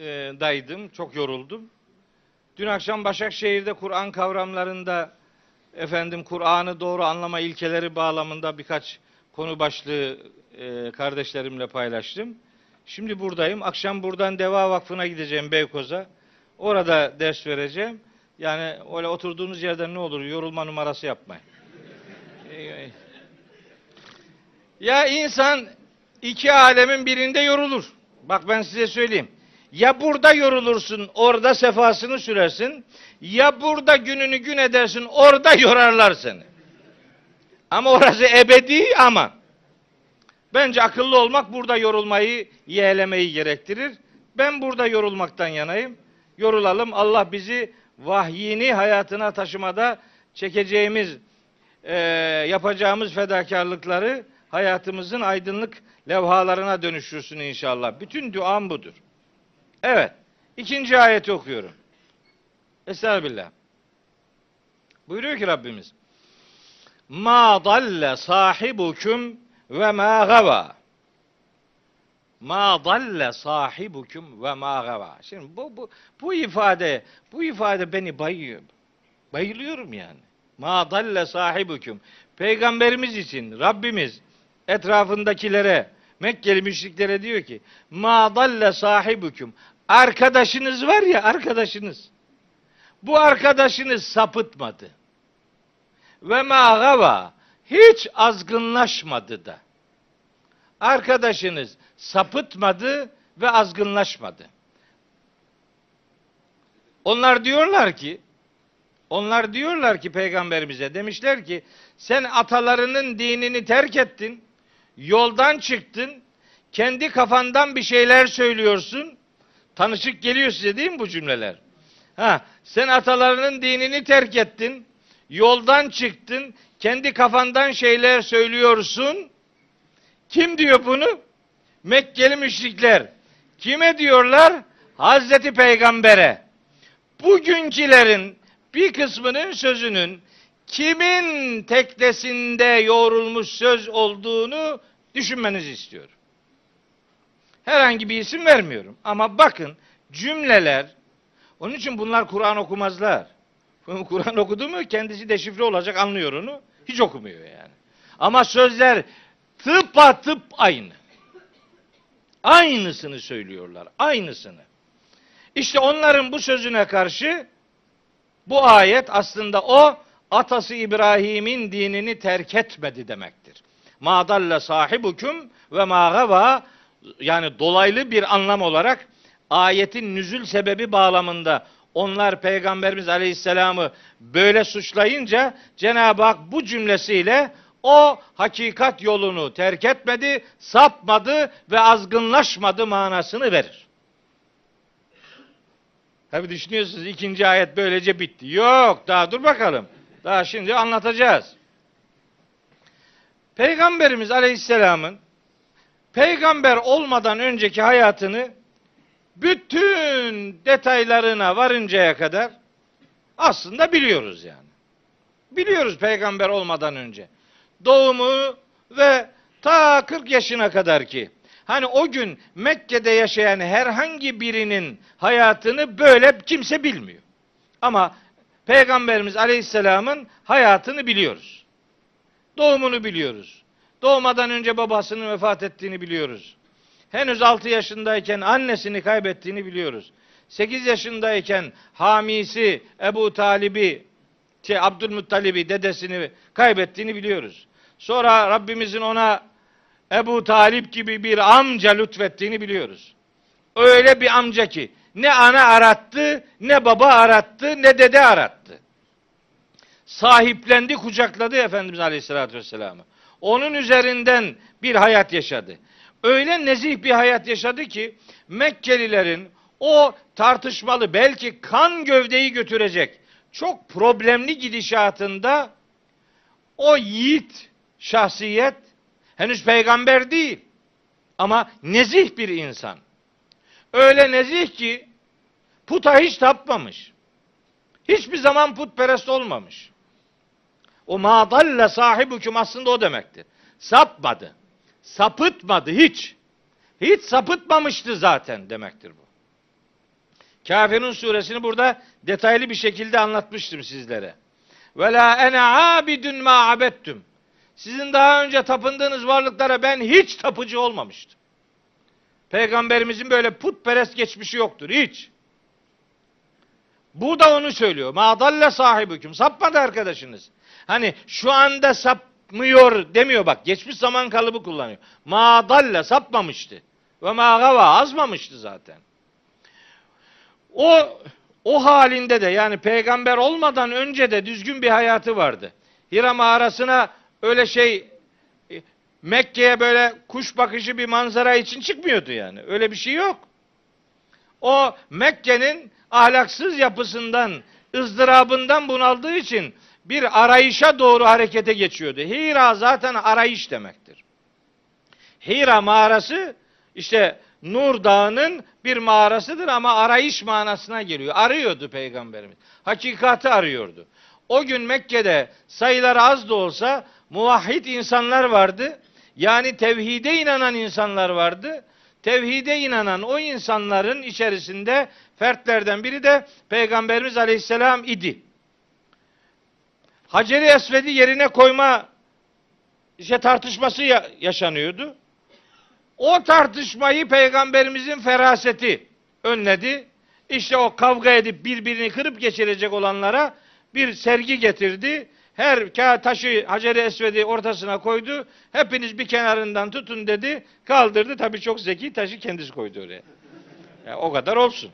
e. Çok yoruldum. Dün akşam Başakşehir'de Kur'an kavramlarında efendim Kur'an'ı doğru anlama ilkeleri bağlamında birkaç konu başlığı e, kardeşlerimle paylaştım. Şimdi buradayım. Akşam buradan Deva Vakfı'na gideceğim Beykoz'a. Orada ders vereceğim. Yani öyle oturduğunuz yerden ne olur yorulma numarası yapmayın. Ya insan iki alemin birinde yorulur. Bak ben size söyleyeyim. Ya burada yorulursun, orada sefasını sürersin. Ya burada gününü gün edersin, orada yorarlar seni. Ama orası ebedi ama. Bence akıllı olmak burada yorulmayı, yeğlemeyi gerektirir. Ben burada yorulmaktan yanayım. Yorulalım. Allah bizi vahyini hayatına taşımada çekeceğimiz, e, yapacağımız fedakarlıkları hayatımızın aydınlık levhalarına dönüştürsün inşallah. Bütün duam budur. Evet. ikinci ayeti okuyorum. Estağfirullah. Buyuruyor ki Rabbimiz. Ma dalle sahibukum ve ma gava. Ma dalle sahibukum ve ma gava. Şimdi bu, bu, bu ifade, bu ifade beni bayıyor. Bayılıyorum yani. Ma dalle sahibukum. Peygamberimiz için Rabbimiz etrafındakilere Mekkeli müşriklere diyor ki ma dalle sahibukum. Arkadaşınız var ya arkadaşınız. Bu arkadaşınız sapıtmadı. Ve ma gava. Hiç azgınlaşmadı da. Arkadaşınız sapıtmadı ve azgınlaşmadı. Onlar diyorlar ki onlar diyorlar ki peygamberimize demişler ki sen atalarının dinini terk ettin. Yoldan çıktın. Kendi kafandan bir şeyler söylüyorsun. Tanışık geliyor size değil mi bu cümleler? Ha, sen atalarının dinini terk ettin. Yoldan çıktın. Kendi kafandan şeyler söylüyorsun. Kim diyor bunu? Mekkeli müşrikler. Kime diyorlar? Hazreti Peygamber'e. Bugünkülerin bir kısmının sözünün kimin teknesinde yoğrulmuş söz olduğunu düşünmenizi istiyorum. Herhangi bir isim vermiyorum. Ama bakın cümleler, onun için bunlar Kur'an okumazlar. (laughs) Kur'an okudu mu kendisi deşifre olacak anlıyor onu. Hiç okumuyor yani. Ama sözler tıpa tıp aynı. Aynısını söylüyorlar. Aynısını. İşte onların bu sözüne karşı bu ayet aslında o atası İbrahim'in dinini terk etmedi demektir. Madalle sahibukum ve ma yani dolaylı bir anlam olarak ayetin nüzül sebebi bağlamında onlar Peygamberimiz Aleyhisselam'ı böyle suçlayınca Cenab-ı Hak bu cümlesiyle o hakikat yolunu terk etmedi, sapmadı ve azgınlaşmadı manasını verir. Tabi düşünüyorsunuz ikinci ayet böylece bitti. Yok daha dur bakalım. Daha şimdi anlatacağız. Peygamberimiz Aleyhisselam'ın peygamber olmadan önceki hayatını bütün detaylarına varıncaya kadar aslında biliyoruz yani. Biliyoruz peygamber olmadan önce. Doğumu ve ta 40 yaşına kadar ki hani o gün Mekke'de yaşayan herhangi birinin hayatını böyle kimse bilmiyor. Ama Peygamberimiz Aleyhisselam'ın hayatını biliyoruz. Doğumunu biliyoruz. Doğmadan önce babasının vefat ettiğini biliyoruz. Henüz 6 yaşındayken annesini kaybettiğini biliyoruz. 8 yaşındayken hamisi Ebu Talib'i, şey Abdülmuttalib'i, dedesini kaybettiğini biliyoruz. Sonra Rabbimizin ona Ebu Talip gibi bir amca lütfettiğini biliyoruz. Öyle bir amca ki ne ana arattı, ne baba arattı, ne dede arattı. Sahiplendi, kucakladı Efendimiz Aleyhisselatü Vesselam'ı. Onun üzerinden bir hayat yaşadı. Öyle nezih bir hayat yaşadı ki Mekkelilerin o tartışmalı belki kan gövdeyi götürecek çok problemli gidişatında o yiğit şahsiyet henüz peygamber değil ama nezih bir insan. Öyle nezih ki puta hiç tapmamış. Hiçbir zaman putperest olmamış. O madalle sahibukum aslında o demektir. Sapmadı. Sapıtmadı hiç. Hiç sapıtmamıştı zaten demektir bu. Kafirun suresini burada detaylı bir şekilde anlatmıştım sizlere. Ve la ene abidun ma abettüm. Sizin daha önce tapındığınız varlıklara ben hiç tapıcı olmamıştım. Peygamberimizin böyle putperest geçmişi yoktur hiç. Bu da onu söylüyor. Madalle sahibüküm. Sapmadı arkadaşınız. Hani şu anda sapmıyor demiyor bak. Geçmiş zaman kalıbı kullanıyor. Madalle sapmamıştı. Ve ma gava azmamıştı zaten. O o halinde de yani peygamber olmadan önce de düzgün bir hayatı vardı. Hira mağarasına öyle şey e, Mekke'ye böyle kuş bakışı bir manzara için çıkmıyordu yani. Öyle bir şey yok. O Mekke'nin ahlaksız yapısından, ızdırabından bunaldığı için bir arayışa doğru harekete geçiyordu. Hira zaten arayış demektir. Hira mağarası işte Nur Dağı'nın bir mağarasıdır ama arayış manasına geliyor. Arıyordu peygamberimiz. Hakikati arıyordu. O gün Mekke'de sayılar az da olsa muvahhid insanlar vardı. Yani tevhide inanan insanlar vardı. Tevhide inanan o insanların içerisinde fertlerden biri de Peygamberimiz Aleyhisselam idi. Hacer-i Esved'i yerine koyma işte tartışması ya- yaşanıyordu. O tartışmayı peygamberimizin feraseti önledi. İşte o kavga edip birbirini kırıp geçirecek olanlara bir sergi getirdi. Her ka- taşı Hacer-i Esved'i ortasına koydu. Hepiniz bir kenarından tutun dedi. Kaldırdı. Tabii çok zeki taşı kendisi koydu oraya. Ya o kadar olsun.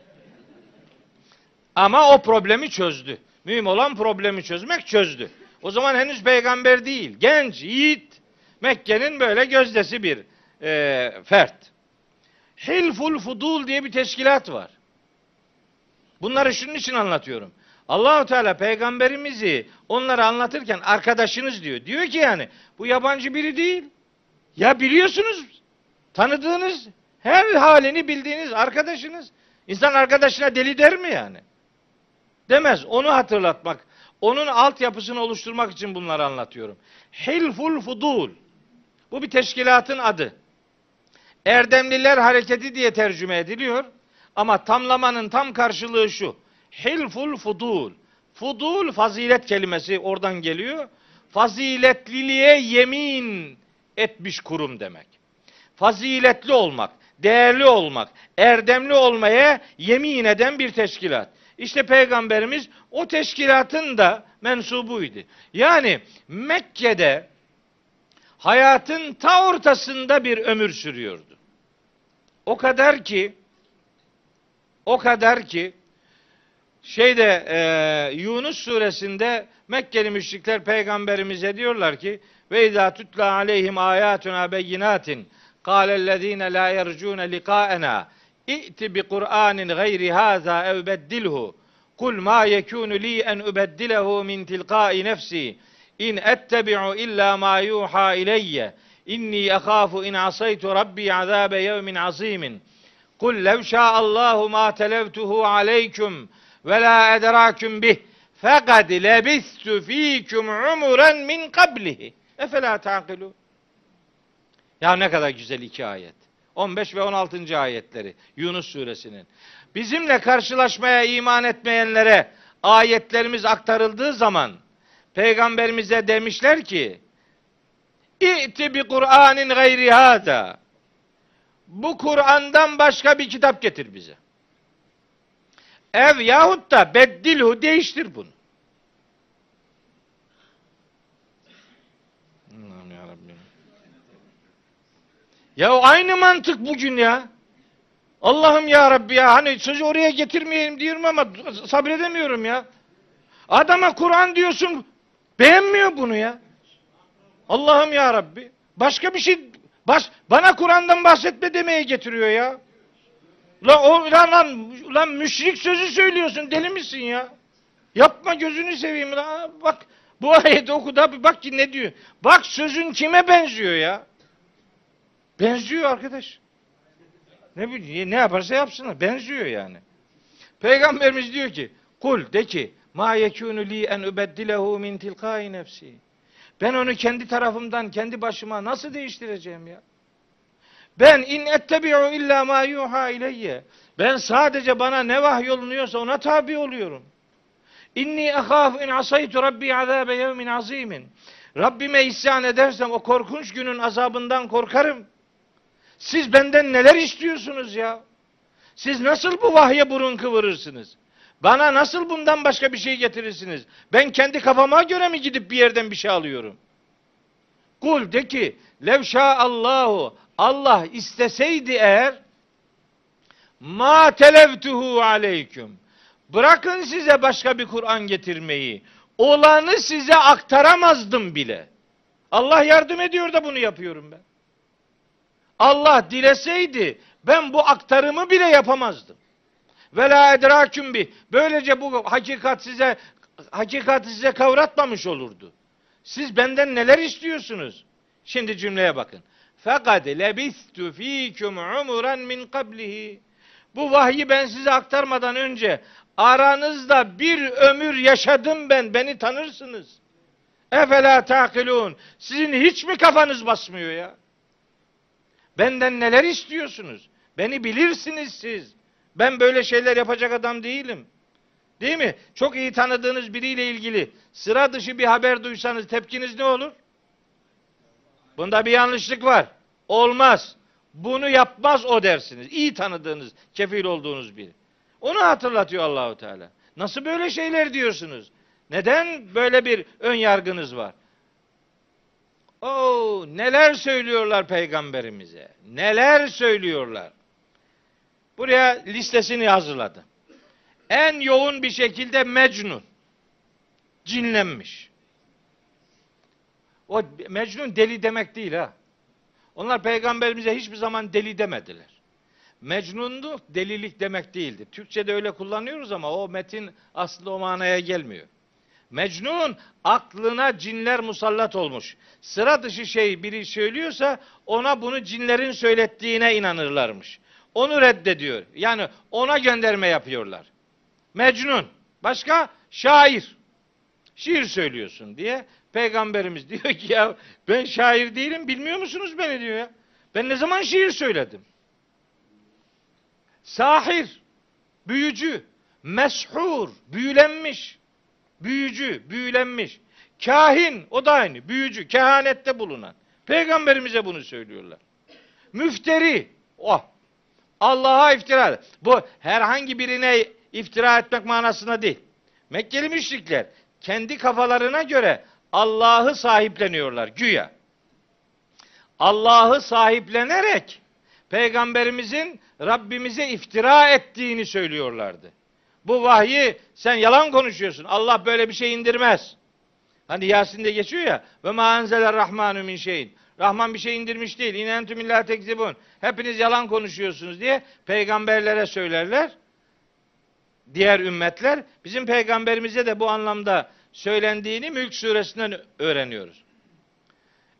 Ama o problemi çözdü. Mühim olan problemi çözmek çözdü. O zaman henüz peygamber değil. Genç, yiğit. Mekke'nin böyle gözdesi bir e, fert. Hilful Fudul diye bir teşkilat var. Bunları şunun için anlatıyorum. Allahu Teala peygamberimizi onlara anlatırken arkadaşınız diyor. Diyor ki yani bu yabancı biri değil. Ya biliyorsunuz tanıdığınız her halini bildiğiniz arkadaşınız. İnsan arkadaşına deli der mi yani? Demez. Onu hatırlatmak, onun altyapısını oluşturmak için bunları anlatıyorum. Hilful Fudul. Bu bir teşkilatın adı. Erdemliler Hareketi diye tercüme ediliyor. Ama tamlamanın tam karşılığı şu. Hilful Fudul. Fudul fazilet kelimesi oradan geliyor. Faziletliliğe yemin etmiş kurum demek. Faziletli olmak, değerli olmak, erdemli olmaya yemin eden bir teşkilat. İşte peygamberimiz o teşkilatın da mensubuydu. Yani Mekke'de hayatın ta ortasında bir ömür sürüyordu. O kadar ki o kadar ki şeyde e, Yunus suresinde Mekkeli müşrikler peygamberimize diyorlar ki ve izâ tutla aleyhim âyâtuna beyinatin kâlellezîne lâ yercûne liqâena i'ti bi Kur'anin gayri hâzâ ev beddilhu kul ma yekûnu li en ubeddilehu min tilqâi nefsi. İn ettebi'u illa ma yuha ileyye. İnni akhafu in asaytu rabbi azabe yevmin azimin kul lev şa'allahu ma televtuhu aleyküm ve la edraküm bih. Fekad lebistu fîküm umuren min kablihi. Efela ta'kilûn ya ne kadar güzel iki ayet. 15 ve 16. ayetleri Yunus suresinin. Bizimle karşılaşmaya iman etmeyenlere ayetlerimiz aktarıldığı zaman peygamberimize demişler ki İ'ti bi Kur'anin gayri hada. Bu Kur'an'dan başka bir kitap getir bize. Ev yahut da beddilhu değiştir bunu. Allah'ım ya Rabbim. Ya aynı mantık bugün ya. Allah'ım ya Rabbi ya hani sözü oraya getirmeyelim diyorum ama sabredemiyorum ya. Adama Kur'an diyorsun beğenmiyor bunu ya. Allah'ım ya Rabbi. Başka bir şey baş, bana Kur'an'dan bahsetme demeye getiriyor ya. Lan, o, lan, lan, lan müşrik sözü söylüyorsun deli misin ya? Yapma gözünü seveyim. Lan, bak bu ayeti oku da bak ki ne diyor. Bak sözün kime benziyor ya? Benziyor arkadaş. Ne ne yaparsa yapsınlar. Benziyor yani. Peygamberimiz diyor ki kul de ki Ma yekunu li en ubeddilehu min tilkai nefsi. Ben onu kendi tarafımdan, kendi başıma nasıl değiştireceğim ya? Ben in ettebi'u illa ma yuha ileyye. Ben sadece bana ne vahyolunuyorsa ona tabi oluyorum. İnni ahaf in asaytu rabbi azabe yevmin azimin. Rabbime isyan edersem o korkunç günün azabından korkarım. Siz benden neler istiyorsunuz ya? Siz nasıl bu vahye burun kıvırırsınız? Bana nasıl bundan başka bir şey getirirsiniz? Ben kendi kafama göre mi gidip bir yerden bir şey alıyorum? Kul de ki lev Allahu Allah isteseydi eğer ma televtuhu aleyküm. Bırakın size başka bir Kur'an getirmeyi. Olanı size aktaramazdım bile. Allah yardım ediyor da bunu yapıyorum ben. Allah dileseydi ben bu aktarımı bile yapamazdım. Ve la edraküm bi. Böylece bu hakikat size hakikati size kavratmamış olurdu. Siz benden neler istiyorsunuz? Şimdi cümleye bakın. Fakat lebistu fikum umuran min kablihi. Bu vahyi ben size aktarmadan önce aranızda bir ömür yaşadım ben. Beni tanırsınız. Efela takilun. Sizin hiç mi kafanız basmıyor ya? Benden neler istiyorsunuz? Beni bilirsiniz siz. Ben böyle şeyler yapacak adam değilim. Değil mi? Çok iyi tanıdığınız biriyle ilgili sıra dışı bir haber duysanız tepkiniz ne olur? Bunda bir yanlışlık var. Olmaz. Bunu yapmaz o dersiniz. İyi tanıdığınız, kefil olduğunuz biri. Onu hatırlatıyor Allahu Teala. Nasıl böyle şeyler diyorsunuz? Neden böyle bir ön yargınız var? Oo, neler söylüyorlar peygamberimize? Neler söylüyorlar? Buraya listesini hazırladım. En yoğun bir şekilde Mecnun. Cinlenmiş. O Mecnun deli demek değil ha. Onlar peygamberimize hiçbir zaman deli demediler. Mecnunluk delilik demek değildi. Türkçe'de öyle kullanıyoruz ama o metin aslında o manaya gelmiyor. Mecnun aklına cinler musallat olmuş. Sıra dışı şey biri söylüyorsa ona bunu cinlerin söylettiğine inanırlarmış. Onu reddediyor. Yani ona gönderme yapıyorlar. Mecnun. Başka? Şair. Şiir söylüyorsun diye peygamberimiz (laughs) diyor ki ya ben şair değilim bilmiyor musunuz beni diyor ya. Ben ne zaman şiir söyledim? Sahir, büyücü, meshur, büyülenmiş, büyücü, büyülenmiş. Kahin, o da aynı, büyücü, kehanette bulunan. Peygamberimize bunu söylüyorlar. Müfteri, oh, Allah'a iftira. Bu herhangi birine iftira etmek manasına değil. Mekkeli müşrikler kendi kafalarına göre Allah'ı sahipleniyorlar güya. Allah'ı sahiplenerek peygamberimizin Rabbimize iftira ettiğini söylüyorlardı. Bu vahyi sen yalan konuşuyorsun. Allah böyle bir şey indirmez. Hani Yasin'de geçiyor ya ve ma enzeler rahmanu min şeyin. Rahman bir şey indirmiş değil. İnentüm illa tekzibun. Hepiniz yalan konuşuyorsunuz diye peygamberlere söylerler. Diğer ümmetler bizim peygamberimize de bu anlamda söylendiğini Mülk suresinden öğreniyoruz.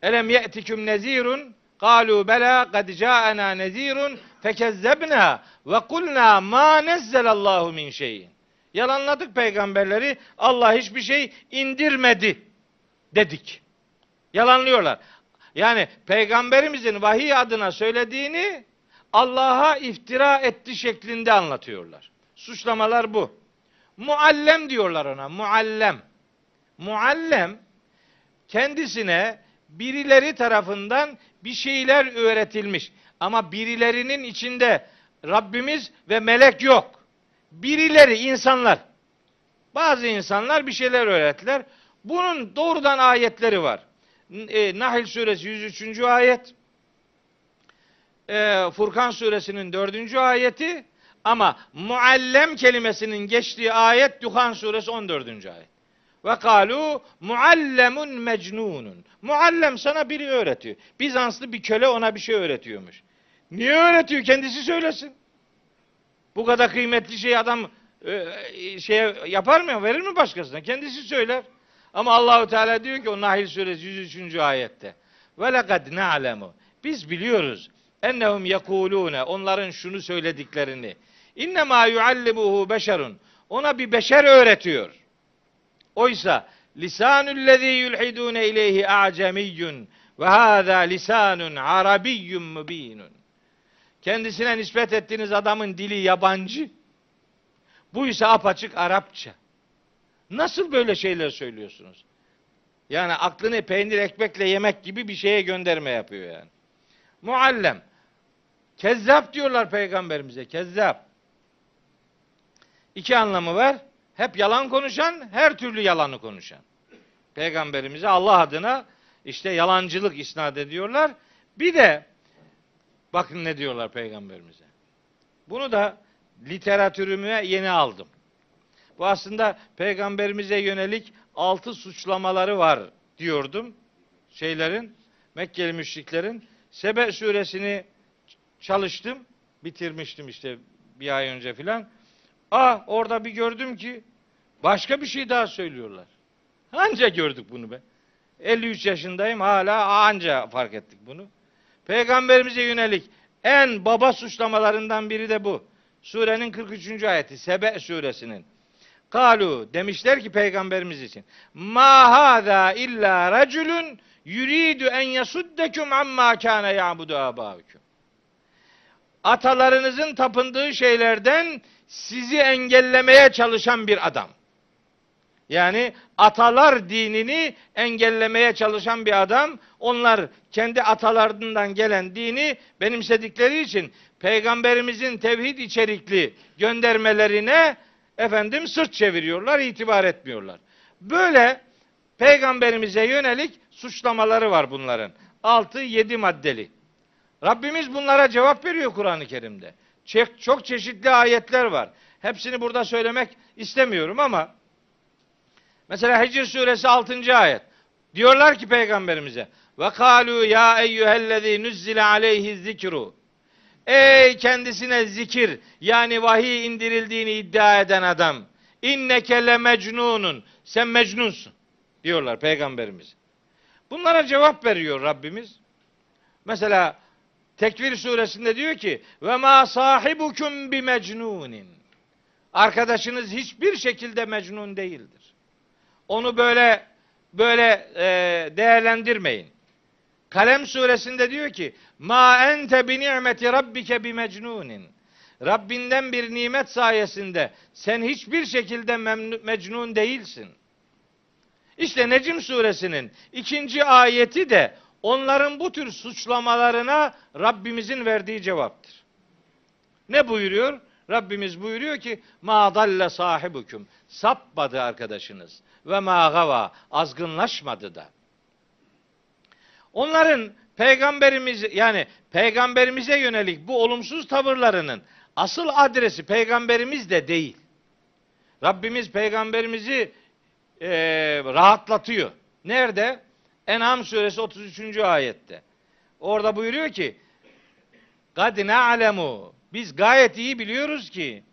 Elem ye'tiküm nezirun Kalu bela kad ca'ana nezirun fekezzebna ve kulna ma nezzelallahu min şeyin. Yalanladık peygamberleri. Allah hiçbir şey indirmedi dedik. Yalanlıyorlar. Yani peygamberimizin vahiy adına söylediğini Allah'a iftira etti şeklinde anlatıyorlar. Suçlamalar bu. Muallem diyorlar ona. Muallem. Muallem kendisine birileri tarafından bir şeyler öğretilmiş. Ama birilerinin içinde Rabbimiz ve melek yok. Birileri insanlar. Bazı insanlar bir şeyler öğrettiler. Bunun doğrudan ayetleri var. E, Nahl suresi 103. ayet. E, Furkan suresinin 4. ayeti. Ama muallem kelimesinin geçtiği ayet Duhan suresi 14. ayet. Ve kalu muallemun mecnunun. Muallem sana biri öğretiyor. Bizanslı bir köle ona bir şey öğretiyormuş. Niye öğretiyor? Kendisi söylesin. Bu kadar kıymetli şey adam e, şey yapar mı? Verir mi başkasına? Kendisi söyler. Ama Allahu Teala diyor ki o Nahil suresi 103. ayette. Ve lekad na'lemu. Biz biliyoruz. Ennehum yekulune. Onların şunu söylediklerini. İnne ma yuallimuhu beşerun. Ona bir beşer öğretiyor. Oysa lisanullezî yulhidûne ileyhi a'cemiyyun ve hâzâ lisanun arabiyyun mübînun. Kendisine nispet ettiğiniz adamın dili yabancı. Bu ise apaçık Arapça. Nasıl böyle şeyler söylüyorsunuz? Yani aklını peynir ekmekle yemek gibi bir şeye gönderme yapıyor yani. Muallem. Kezzap diyorlar peygamberimize. Kezzap. İki anlamı var. Hep yalan konuşan, her türlü yalanı konuşan. Peygamberimize Allah adına işte yalancılık isnat ediyorlar. Bir de bakın ne diyorlar peygamberimize. Bunu da literatürüme yeni aldım. Bu aslında peygamberimize yönelik altı suçlamaları var diyordum. Şeylerin, Mekkeli müşriklerin. Sebe suresini çalıştım. Bitirmiştim işte bir ay önce filan. Ah orada bir gördüm ki başka bir şey daha söylüyorlar. Anca gördük bunu be. 53 yaşındayım hala anca fark ettik bunu. Peygamberimize yönelik en baba suçlamalarından biri de bu. Surenin 43. ayeti Sebe suresinin. Kalu demişler ki peygamberimiz için. Ma hada illa raculun yuridu en yasuddekum amma kana ya'budu abaukum. Atalarınızın tapındığı şeylerden sizi engellemeye çalışan bir adam. Yani atalar dinini engellemeye çalışan bir adam. Onlar kendi atalarından gelen dini benimsedikleri için peygamberimizin tevhid içerikli göndermelerine efendim sırt çeviriyorlar, itibar etmiyorlar. Böyle peygamberimize yönelik suçlamaları var bunların. 6-7 maddeli. Rabbimiz bunlara cevap veriyor Kur'an-ı Kerim'de. Çok, çok çeşitli ayetler var. Hepsini burada söylemek istemiyorum ama mesela Hicr suresi 6. ayet. Diyorlar ki peygamberimize ve kalu ya eyyühellezî nuzzile aleyhi zikru Ey kendisine zikir yani vahiy indirildiğini iddia eden adam. İnneke le mecnunun. Sen mecnunsun diyorlar peygamberimiz. Bunlara cevap veriyor Rabbimiz. Mesela Tekvir suresinde diyor ki ve ma sahibukum bi mecnunin. Arkadaşınız hiçbir şekilde mecnun değildir. Onu böyle böyle e, değerlendirmeyin. Kalem suresinde diyor ki ma ente bi ni'meti rabbike bi mecnunin. Rabbinden bir nimet sayesinde sen hiçbir şekilde mecnun değilsin. İşte Necim suresinin ikinci ayeti de onların bu tür suçlamalarına Rabbimizin verdiği cevaptır. Ne buyuruyor? Rabbimiz buyuruyor ki ma dalle sahibukum sapmadı arkadaşınız ve ma gava azgınlaşmadı da. Onların peygamberimiz yani peygamberimize yönelik bu olumsuz tavırlarının asıl adresi peygamberimiz de değil. Rabbimiz peygamberimizi e, rahatlatıyor. Nerede? En'am suresi 33. ayette. Orada buyuruyor ki Kad alemu biz gayet iyi biliyoruz ki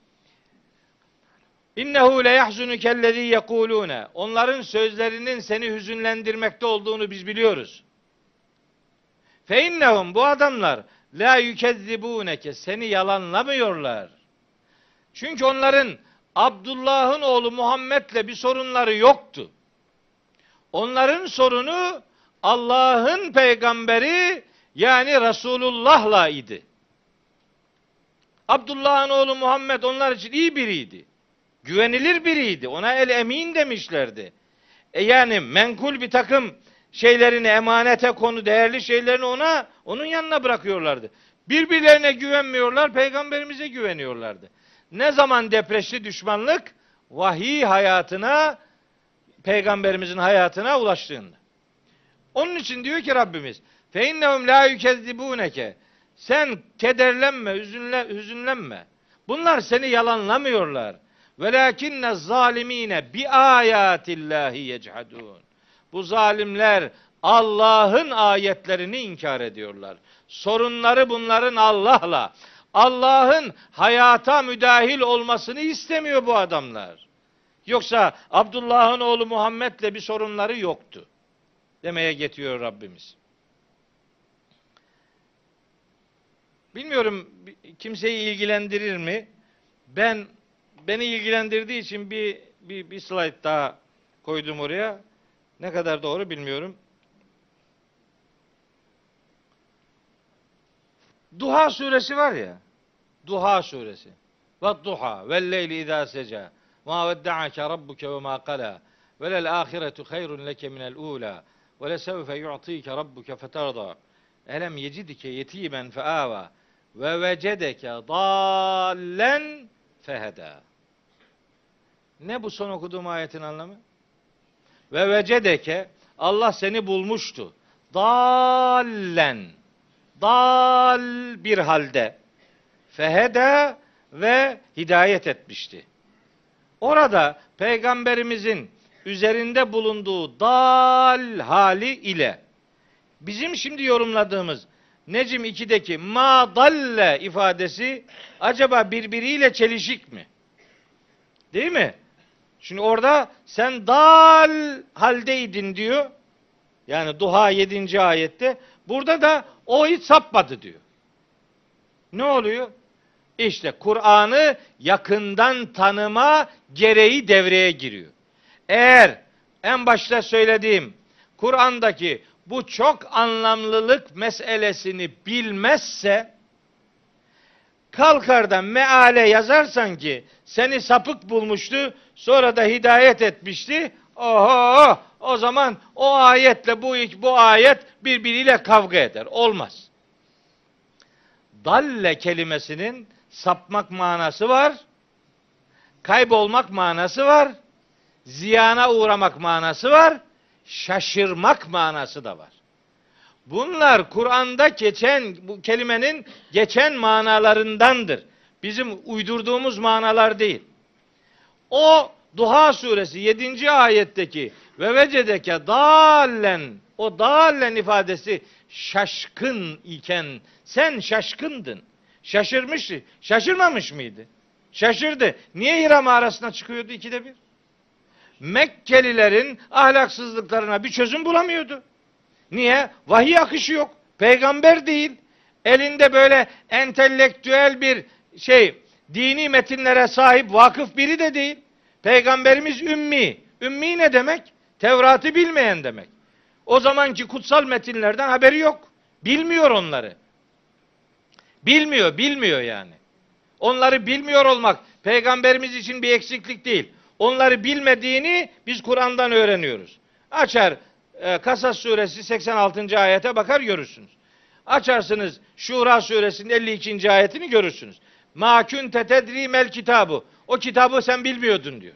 İnnehu le yahzunukellezî yekulûne. Onların sözlerinin seni hüzünlendirmekte olduğunu biz biliyoruz. Fe innehum bu adamlar la yükezzibûneke seni yalanlamıyorlar. Çünkü onların Abdullah'ın oğlu Muhammed'le bir sorunları yoktu. Onların sorunu Allah'ın peygamberi yani Resulullah'la idi. Abdullah'ın oğlu Muhammed onlar için iyi biriydi. Güvenilir biriydi. Ona el emin demişlerdi. E yani menkul bir takım şeylerini emanete konu değerli şeylerini ona onun yanına bırakıyorlardı. Birbirlerine güvenmiyorlar, peygamberimize güveniyorlardı. Ne zaman depreşti düşmanlık? Vahiy hayatına, peygamberimizin hayatına ulaştığında. Onun için diyor ki Rabbimiz, fe innehum la yukezzibuneke. Sen kederlenme, hüzünle, hüzünlenme. Bunlar seni yalanlamıyorlar. Velakinne zalimine bi ayatillahi yechadun. Bu zalimler Allah'ın ayetlerini inkar ediyorlar. Sorunları bunların Allah'la. Allah'ın hayata müdahil olmasını istemiyor bu adamlar. Yoksa Abdullah'ın oğlu Muhammed'le bir sorunları yoktu. Demeye getiriyor Rabbimiz. Bilmiyorum kimseyi ilgilendirir mi? Ben beni ilgilendirdiği için bir bir, bir slide daha koydum oraya. Ne kadar doğru bilmiyorum. Duha suresi var ya. Duha suresi. Ve duha ve leyli izâ seca. Ma vedda'ake rabbuke ve ma kala. Ve lel ahiretu hayrun leke minel ula. Ve lesevfe yu'tike rabbuke feterda. Elem yecidike yetimen feava. Ve vecedeke dallen feheda. Ne bu son okuduğum ayetin anlamı? Ve vecedeke Allah seni bulmuştu. Dallen. Dal bir halde. Feheda ve hidayet etmişti. Orada peygamberimizin üzerinde bulunduğu dal hali ile bizim şimdi yorumladığımız Necim 2'deki ma dalle ifadesi acaba birbiriyle çelişik mi? Değil mi? Şimdi orada sen dal haldeydin diyor. Yani Duha 7. ayette. Burada da o hiç sapmadı diyor. Ne oluyor? İşte Kur'an'ı yakından tanıma gereği devreye giriyor. Eğer en başta söylediğim Kur'an'daki bu çok anlamlılık meselesini bilmezse kalkar da meale yazarsan ki seni sapık bulmuştu sonra da hidayet etmişti. Oho o zaman o ayetle bu bu ayet birbiriyle kavga eder. Olmaz. Dalle kelimesinin sapmak manası var. Kaybolmak manası var. Ziyana uğramak manası var. Şaşırmak manası da var. Bunlar Kur'an'da geçen bu kelimenin geçen manalarındandır. Bizim uydurduğumuz manalar değil. O Duha suresi 7. ayetteki ve vecedeke dallen o dallen ifadesi şaşkın iken sen şaşkındın. Şaşırmıştı. Şaşırmamış mıydı? Şaşırdı. Niye Hira mağarasına çıkıyordu ikide bir? Mekkelilerin ahlaksızlıklarına bir çözüm bulamıyordu. Niye? Vahiy akışı yok. Peygamber değil. Elinde böyle entelektüel bir şey, dini metinlere sahip vakıf biri de değil. Peygamberimiz ümmi. Ümmi ne demek? Tevrat'ı bilmeyen demek. O zamanki kutsal metinlerden haberi yok. Bilmiyor onları. Bilmiyor, bilmiyor yani. Onları bilmiyor olmak peygamberimiz için bir eksiklik değil. Onları bilmediğini biz Kur'an'dan öğreniyoruz. Açar e, Kasas suresi 86. ayete bakar görürsünüz. Açarsınız Şura suresinin 52. ayetini görürsünüz. Ma kunte tedri mel kitabu. O kitabı sen bilmiyordun diyor.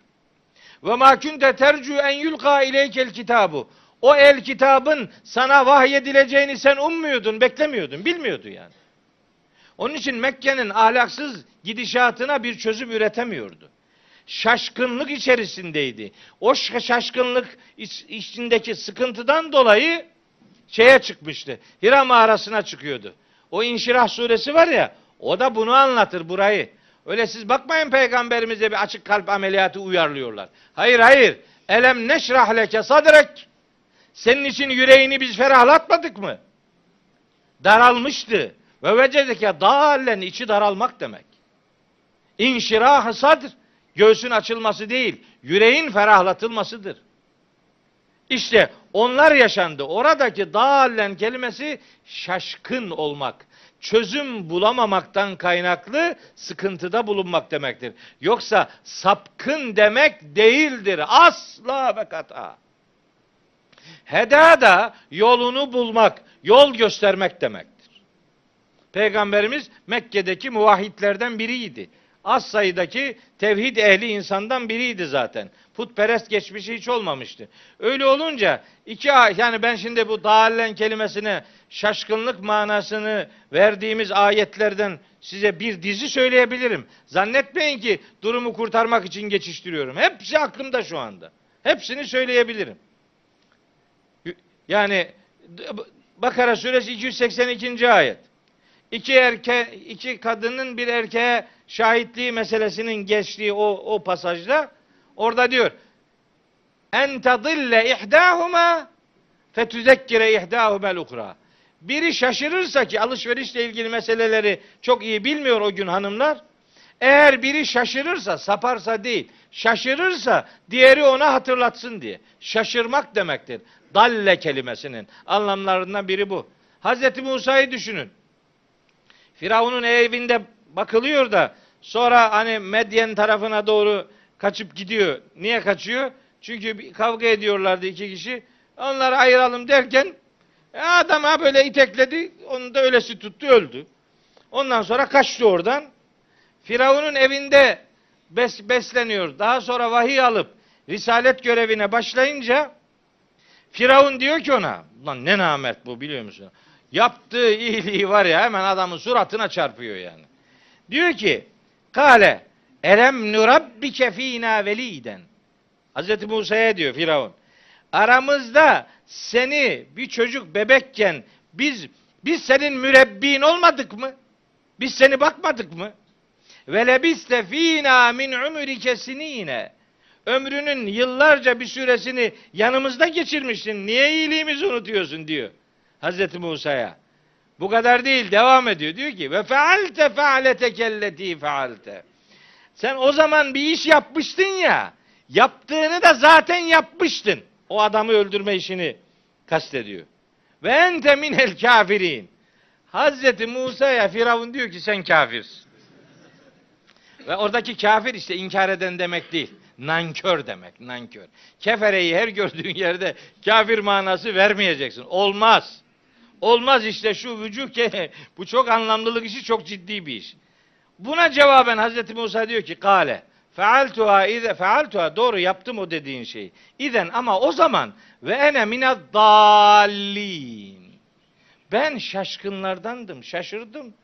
Ve ma kunte tercu en yulqa ileykel kitabu. O el kitabın sana vahyedileceğini sen ummuyordun, beklemiyordun, bilmiyordu yani. Onun için Mekke'nin ahlaksız gidişatına bir çözüm üretemiyordu. Şaşkınlık içerisindeydi. O şaşkınlık içindeki sıkıntıdan dolayı şeye çıkmıştı. Hira mağarasına çıkıyordu. O İnşirah suresi var ya, o da bunu anlatır burayı. Öyle siz bakmayın peygamberimize bir açık kalp ameliyatı uyarlıyorlar. Hayır hayır. Elem neşrah leke sadrek. Senin için yüreğini biz ferahlatmadık mı? Daralmıştı. Ve vecedeke dalen içi daralmak demek. İnşirah sadr göğsün açılması değil, yüreğin ferahlatılmasıdır. İşte onlar yaşandı. Oradaki dalen kelimesi şaşkın olmak, çözüm bulamamaktan kaynaklı sıkıntıda bulunmak demektir. Yoksa sapkın demek değildir. Asla ve kata. Heda da yolunu bulmak, yol göstermek demektir. Peygamberimiz Mekke'deki muvahhidlerden biriydi. Az sayıdaki tevhid ehli insandan biriydi zaten. Putperest geçmişi hiç olmamıştı. Öyle olunca iki yani ben şimdi bu dağallen kelimesine şaşkınlık manasını verdiğimiz ayetlerden size bir dizi söyleyebilirim. Zannetmeyin ki durumu kurtarmak için geçiştiriyorum. Hepsi aklımda şu anda. Hepsini söyleyebilirim. Yani Bakara suresi 282. ayet. İki erke iki kadının bir erkeğe şahitliği meselesinin geçtiği o o pasajda orada diyor en tadille ihdahuma fetuzekkire ihdahumel ukra. Biri şaşırırsa ki alışverişle ilgili meseleleri çok iyi bilmiyor o gün hanımlar. Eğer biri şaşırırsa, saparsa değil, şaşırırsa diğeri ona hatırlatsın diye. Şaşırmak demektir. Dalle kelimesinin anlamlarından biri bu. Hazreti Musa'yı düşünün. Firavun'un evinde bakılıyor da sonra hani Medyen tarafına doğru kaçıp gidiyor. Niye kaçıyor? Çünkü kavga ediyorlardı iki kişi. Onları ayıralım derken e, adam ha böyle itekledi. Onu da öylesi tuttu öldü. Ondan sonra kaçtı oradan. Firavun'un evinde bes, besleniyor. Daha sonra vahiy alıp risalet görevine başlayınca Firavun diyor ki ona, lan ne namert bu biliyor musun? Yaptığı iyiliği var ya hemen adamın suratına çarpıyor yani. Diyor ki, Kale, elem nurabbike fînâ velîden. Hazreti Musa'ya diyor Firavun. Aramızda seni bir çocuk bebekken biz biz senin mürebbin olmadık mı? Biz seni bakmadık mı? Ve lebiste fînâ min umrike sinîne. Ömrünün yıllarca bir süresini yanımızda geçirmiştin. Niye iyiliğimizi unutuyorsun diyor. Hazreti Musa'ya. Bu kadar değil devam ediyor. Diyor ki ve fealte fealeteke fealte. Sen o zaman bir iş yapmıştın ya. Yaptığını da zaten yapmıştın. O adamı öldürme işini kastediyor. Ve ente minel kafirin. Hazreti Musa'ya Firavun diyor ki sen kafirsin. Ve oradaki kafir işte inkar eden demek değil. Nankör demek, nankör. Kefereyi her gördüğün yerde kafir manası vermeyeceksin. Olmaz. Olmaz işte şu vücut ke (laughs) bu çok anlamlılık işi çok ciddi bir iş. Buna cevaben Hazreti Musa diyor ki kale fealtuha ize fealtuha doğru yaptım o dediğin şeyi. İden ama o zaman ve ene mined dallin. Ben şaşkınlardandım, şaşırdım.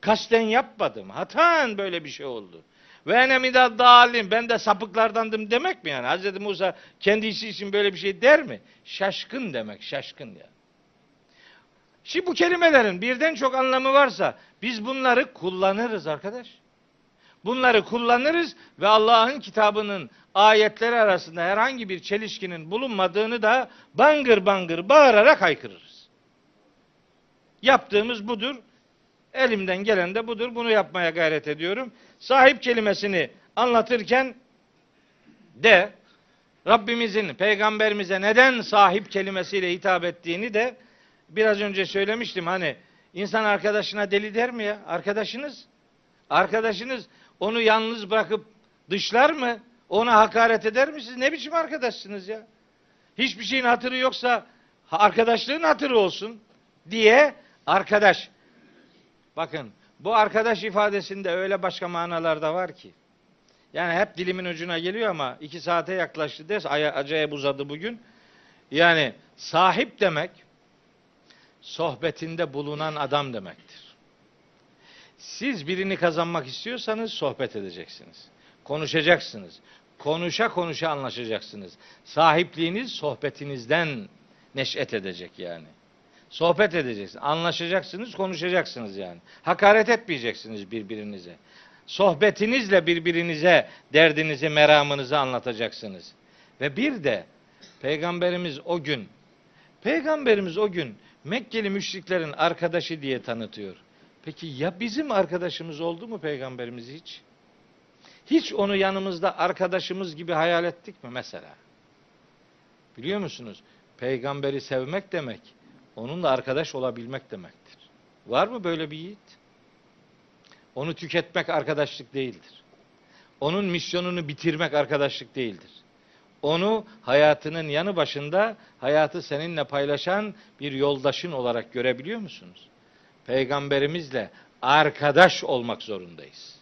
Kasten yapmadım. Hatan böyle bir şey oldu. Ve ene mined dallin. Ben de sapıklardandım demek mi yani? Hazreti Musa kendi işi için böyle bir şey der mi? Şaşkın demek, şaşkın ya. Şimdi bu kelimelerin birden çok anlamı varsa biz bunları kullanırız arkadaş. Bunları kullanırız ve Allah'ın kitabının ayetleri arasında herhangi bir çelişkinin bulunmadığını da bangır bangır bağırarak haykırırız. Yaptığımız budur. Elimden gelen de budur. Bunu yapmaya gayret ediyorum. Sahip kelimesini anlatırken de Rabbimizin peygamberimize neden sahip kelimesiyle hitap ettiğini de biraz önce söylemiştim hani insan arkadaşına deli der mi ya? Arkadaşınız. Arkadaşınız onu yalnız bırakıp dışlar mı? Ona hakaret eder mi siz? Ne biçim arkadaşsınız ya? Hiçbir şeyin hatırı yoksa arkadaşlığın hatırı olsun diye arkadaş. Bakın bu arkadaş ifadesinde öyle başka manalar da var ki. Yani hep dilimin ucuna geliyor ama iki saate yaklaştı ders acayip uzadı bugün. Yani sahip demek sohbetinde bulunan adam demektir. Siz birini kazanmak istiyorsanız sohbet edeceksiniz. Konuşacaksınız. Konuşa konuşa anlaşacaksınız. Sahipliğiniz sohbetinizden neşet edecek yani. Sohbet edeceksiniz. Anlaşacaksınız, konuşacaksınız yani. Hakaret etmeyeceksiniz birbirinize. Sohbetinizle birbirinize derdinizi, meramınızı anlatacaksınız. Ve bir de Peygamberimiz o gün Peygamberimiz o gün Mekkeli müşriklerin arkadaşı diye tanıtıyor. Peki ya bizim arkadaşımız oldu mu peygamberimiz hiç? Hiç onu yanımızda arkadaşımız gibi hayal ettik mi mesela? Biliyor musunuz? Peygamberi sevmek demek, onunla arkadaş olabilmek demektir. Var mı böyle bir yiğit? Onu tüketmek arkadaşlık değildir. Onun misyonunu bitirmek arkadaşlık değildir. Onu hayatının yanı başında hayatı seninle paylaşan bir yoldaşın olarak görebiliyor musunuz? Peygamberimizle arkadaş olmak zorundayız.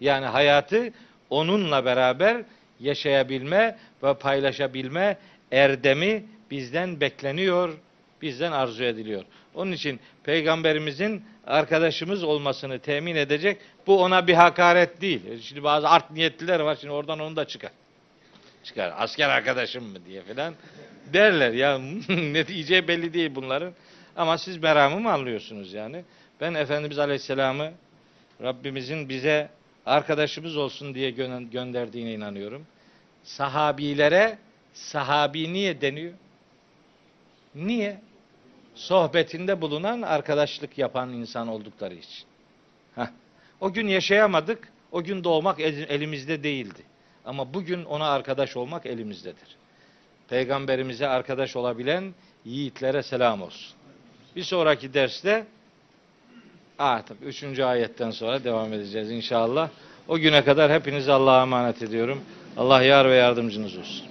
Yani hayatı onunla beraber yaşayabilme ve paylaşabilme erdemi bizden bekleniyor, bizden arzu ediliyor. Onun için peygamberimizin arkadaşımız olmasını temin edecek bu ona bir hakaret değil. Şimdi bazı art niyetliler var şimdi oradan onu da çıkar. Çıkar. Asker arkadaşım mı diye filan derler ya (laughs) netice belli değil bunların. Ama siz meramı mı anlıyorsunuz yani? Ben Efendimiz Aleyhisselam'ı Rabbimizin bize arkadaşımız olsun diye gö- gönderdiğine inanıyorum. Sahabilere sahabi niye deniyor? Niye? Sohbetinde bulunan arkadaşlık yapan insan oldukları için. Heh. O gün yaşayamadık. O gün doğmak el- elimizde değildi. Ama bugün ona arkadaş olmak elimizdedir. Peygamberimize arkadaş olabilen yiğitlere selam olsun. Bir sonraki derste artık üçüncü ayetten sonra devam edeceğiz inşallah. O güne kadar hepinizi Allah'a emanet ediyorum. Allah yar ve yardımcınız olsun.